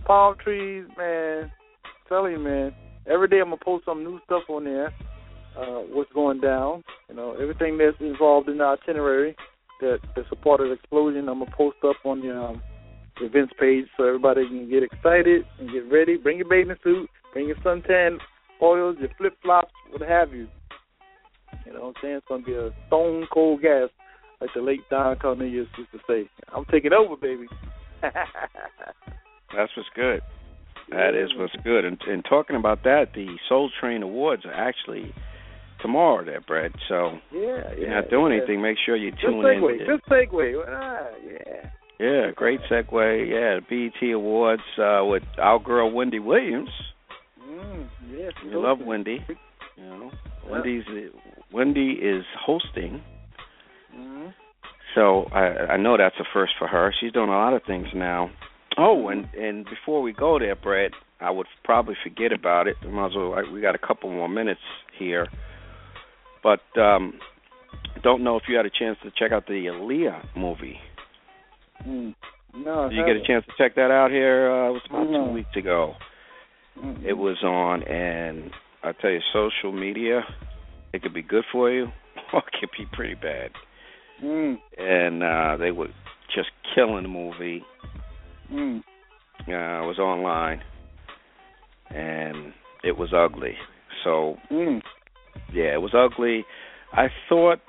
palm trees. Man, I'm telling you, man. Every day I'm gonna post some new stuff on there. Uh, what's going down? You know, everything that's involved in the itinerary that that's a part of the explosion. I'm gonna post up on the um, events page so everybody can get excited and get ready. Bring your bathing suit, bring your suntan oils, your flip flops, what have you. You know what I'm saying? It's gonna be a stone cold gas, like the late Don Cornelius used to say. I'm taking over, baby. That's what's good. That is what's good. And, and talking about that, the Soul Train Awards are actually tomorrow there, Brett. So yeah, yeah. you're not doing yeah. anything, make sure you Good tune segue. in. Good segue. Ah, yeah. Yeah, great segue. Yeah, the BET Awards uh, with our girl Wendy Williams. Mm, yes. We love Wendy. You know, Wendy's Wendy is hosting, hmm so I, I know that's a first for her. She's doing a lot of things now. Oh, and and before we go there, Brett, I would probably forget about it. We might as well. We got a couple more minutes here, but um, don't know if you had a chance to check out the Aaliyah movie. Mm. No, Did you get a chance to check that out here? Uh, it was about No. two weeks ago. Mm-hmm. It was on, and I tell you, social media, it could be good for you, or it could be pretty bad. Mm. And uh, they were just killing the movie. Mm. Uh, it was online, and it was ugly. So Mm. Yeah, it was ugly. I thought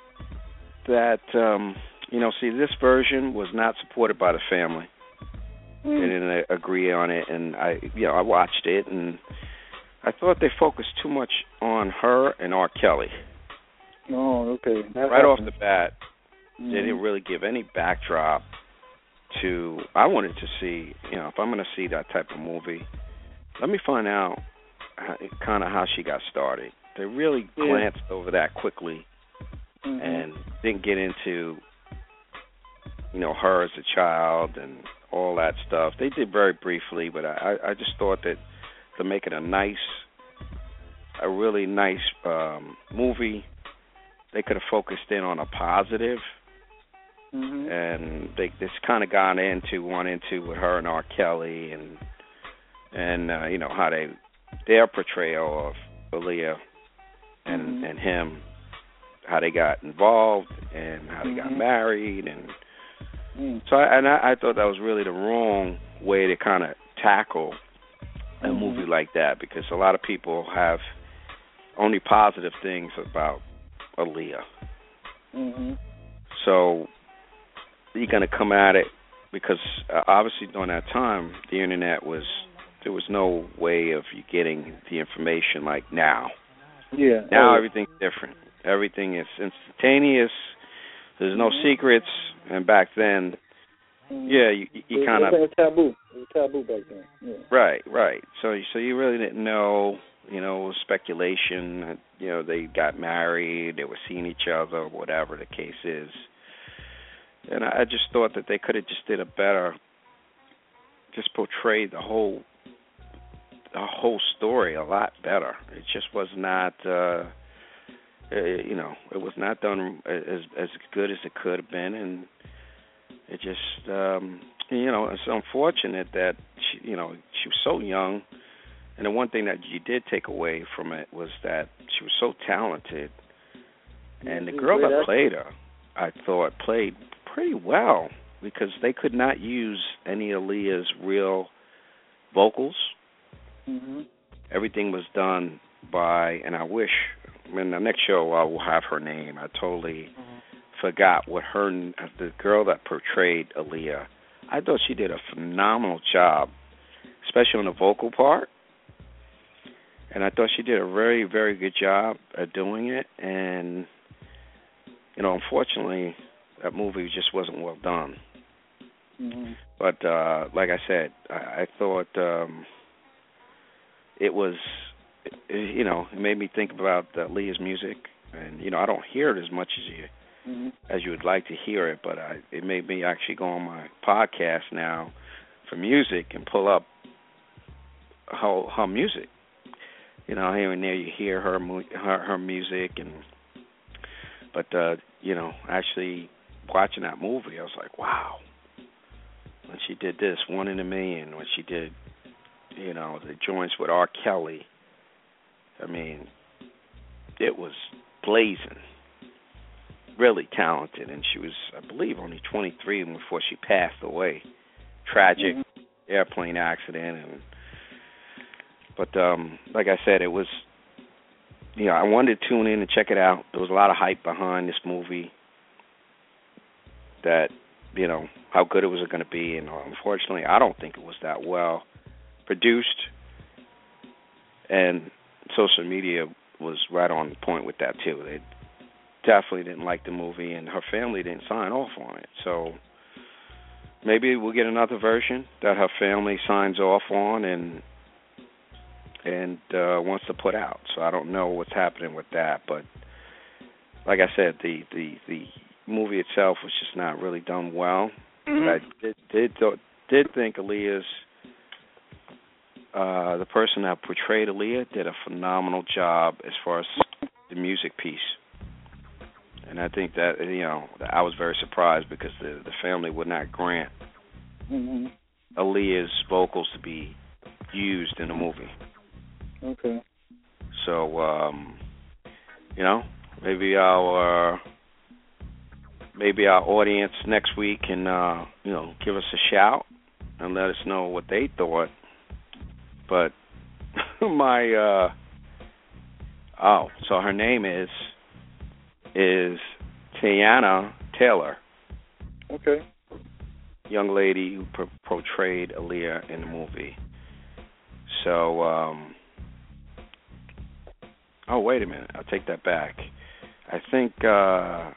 that um, you know, see, this version was not supported by the family. They Mm. didn't uh, agree on it, and I, you know, I watched it, and I thought they focused too much on her and R. Kelly Oh, okay. That right off the bat. Mhm. They didn't really give any backdrop to. I wanted to see, you know, if I'm going to see that type of movie, let me find out kind of how she got started. They really Yeah. glanced over that quickly Mhm. and didn't get into you know her as a child and all that stuff. They did very briefly, but I I just thought that to make it a nice, a really nice um movie, they could have focused in on a positive, Mhm. and they just kind of got into one into with her and R. Kelly and and uh, you know how they their portrayal of Aaliyah and Mhm. and him, how they got involved and how they got Mhm. married and Mm. so I, and I, I thought that was really the wrong way to kind of tackle a Mhm. movie like that because a lot of people have only positive things about Aaliyah. Mhm. So you're gonna come at it because uh, obviously during that time the internet was there was no way of you getting the information like now. Yeah. Now Oh, everything's different. Everything is instantaneous. There's no Mhm. secrets. And back then, yeah, you you kind of it was taboo. It was taboo back then. Yeah. Right, right. So so you really didn't know, you know, speculation. You know, they got married, they were seeing each other, whatever the case is. And I, I just thought that they could have just did a better, just portrayed the whole, the whole story a lot better. It just was not, uh, uh you know, it was not done as as good as it could have been, and it just um you know it's unfortunate that she you know she was so young and the one thing that you did take away from it was that she was so talented and the girl that played her i thought played pretty well because they could not use any of Aaliyah's real vocals Mhm. everything was done by and i wish in the next show i will have her name i totally forgot what her the girl that portrayed Aaliyah. I thought she did a phenomenal job, especially on the vocal part. And I thought she did a very very good job at doing it. And you know, unfortunately, that movie just wasn't well done. Mhm. But uh like I said, I, I thought um it was it, you know, it made me think about uh, Aaliyah's music and you know, I don't hear it as much as you Mhm. as you would like to hear it, but I, it made me actually go on my podcast now for music and pull up her, her music. You know, here and there you hear her her, her music, and but uh, you know, actually watching that movie, I was like, wow. When she did this, one in a million. When she did, you know, the joints with R. Kelly. I mean, it was blazing really talented, and she was, I believe, only 23 before she passed away. Tragic Mhm. airplane accident, and but um, like I said, it was, you know, I wanted to tune in and check it out. There was a lot of hype behind this movie. That, you know, how good it was going to be, and unfortunately, I don't think it was that well produced. And social media was right on point with that too. They definitely didn't like the movie, and her family didn't sign off on it. So maybe we'll get another version that her family signs off on and and uh wants to put out. So I don't know what's happening with that, but like I said, the the the movie itself was just not really done well. But I did did th- did think Aaliyah's uh the person that portrayed Aaliyah did a phenomenal job as far as the music piece and I think that you know I was very surprised because the the family would not grant Mhm. Aaliyah's vocals to be used in the movie. Okay. So um, you know maybe our uh, maybe our audience next week can uh, you know give us a shout and let us know what they thought. But my uh, oh, so her name is is Teyana Taylor. Okay. young lady who por- portrayed Aaliyah in the movie. So, um, oh wait a minute, I'll take that back. I think uh,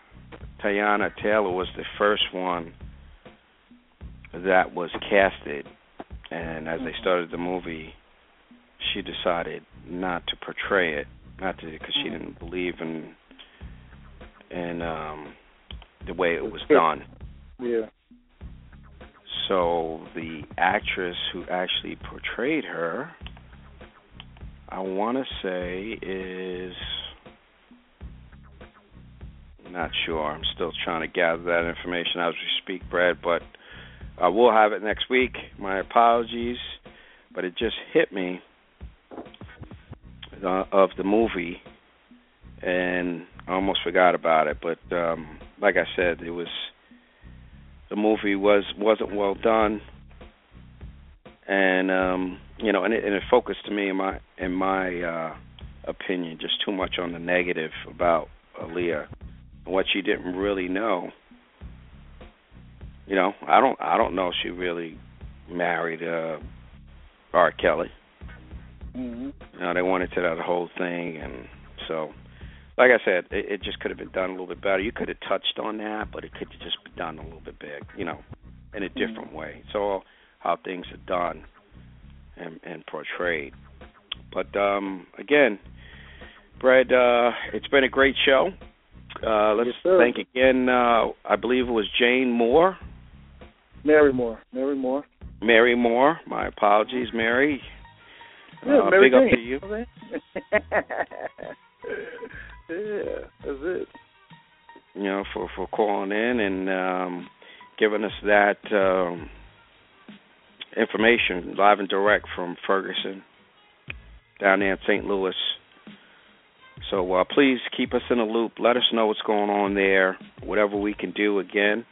Teyana Taylor was the first one that was casted, and as they started the movie, she decided not to portray it not to because she didn't believe in in um, the way it was done. Yeah. So the actress who actually portrayed her, I want to say is not sure. I'm still trying to gather that information as we speak, Brad, but I will have it next week. My apologies, but it just hit me uh, of the movie, and I almost forgot about it. But um, like I said, it was the movie was wasn't well done, and um, you know, and it, and it focused to me in my in my uh, opinion just too much on the negative about Aaliyah and what she didn't really know. You know, I don't I don't know if she really married uh R. Kelly. Mm-hmm. You know, they wanted to that whole thing, and so, like I said, it, it just could have been done a little bit better. You could have touched on that, but it could have just been done a little bit big, you know, in a different Mm-hmm. way. It's all how things are done and, and portrayed. But um again, Brad, uh, it's been a great show. Uh, let's Yes, thank again. Uh, I believe it was Jane Moore, Mary Moore. Mary Moore. Mary Moore. My apologies, Mary. Yeah, Uh, big up to you. yeah, that's it. you know, for for calling in and um, giving us that um, information live and direct from Ferguson down there in St. Louis. So uh, please keep us in the loop. Let us know what's going on there. Whatever we can do, again,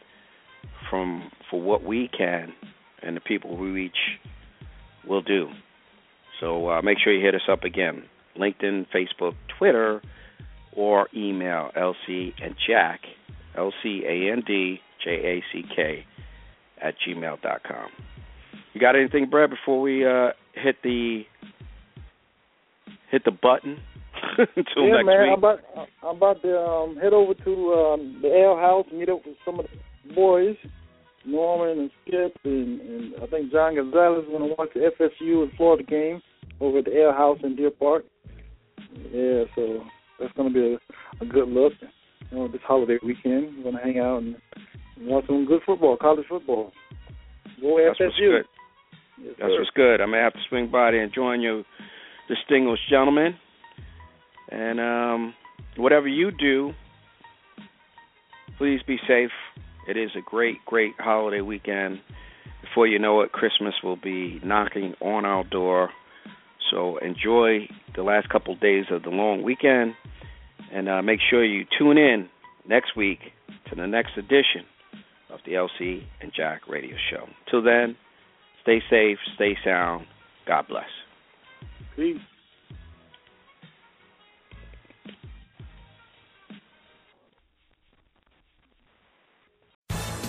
from for what we can and the people we reach, will do. So uh, make sure you hit us up again. LinkedIn, Facebook, Twitter, or email LC and Jack, L C A N D J A C K, at gmail dot com. You got anything, Brad, before we uh, hit the hit the button until yeah, next man. week? I'm about I'm about to um, head over to um, the Ale House, meet up with some of the boys, Norman and Skip, and, and I think John Gonzalez is going to watch the FSU and Florida game over at the Ale House in Deer Park. Yeah, so that's going to be a, a good look. You know, this holiday weekend, we're going to hang out and watch some good football, college football. Go That's what's good. Yes, That's sir. what's good. I'm going to have to swing by there and join you, distinguished gentlemen. And um, whatever you do, please be safe. It is a great, great holiday weekend. Before you know it, Christmas will be knocking on our door. So enjoy the last couple days of the long weekend, and uh, make sure you tune in next week to the next edition of the LC and Jack Radio Show. Till then, stay safe, stay sound. God bless. Peace.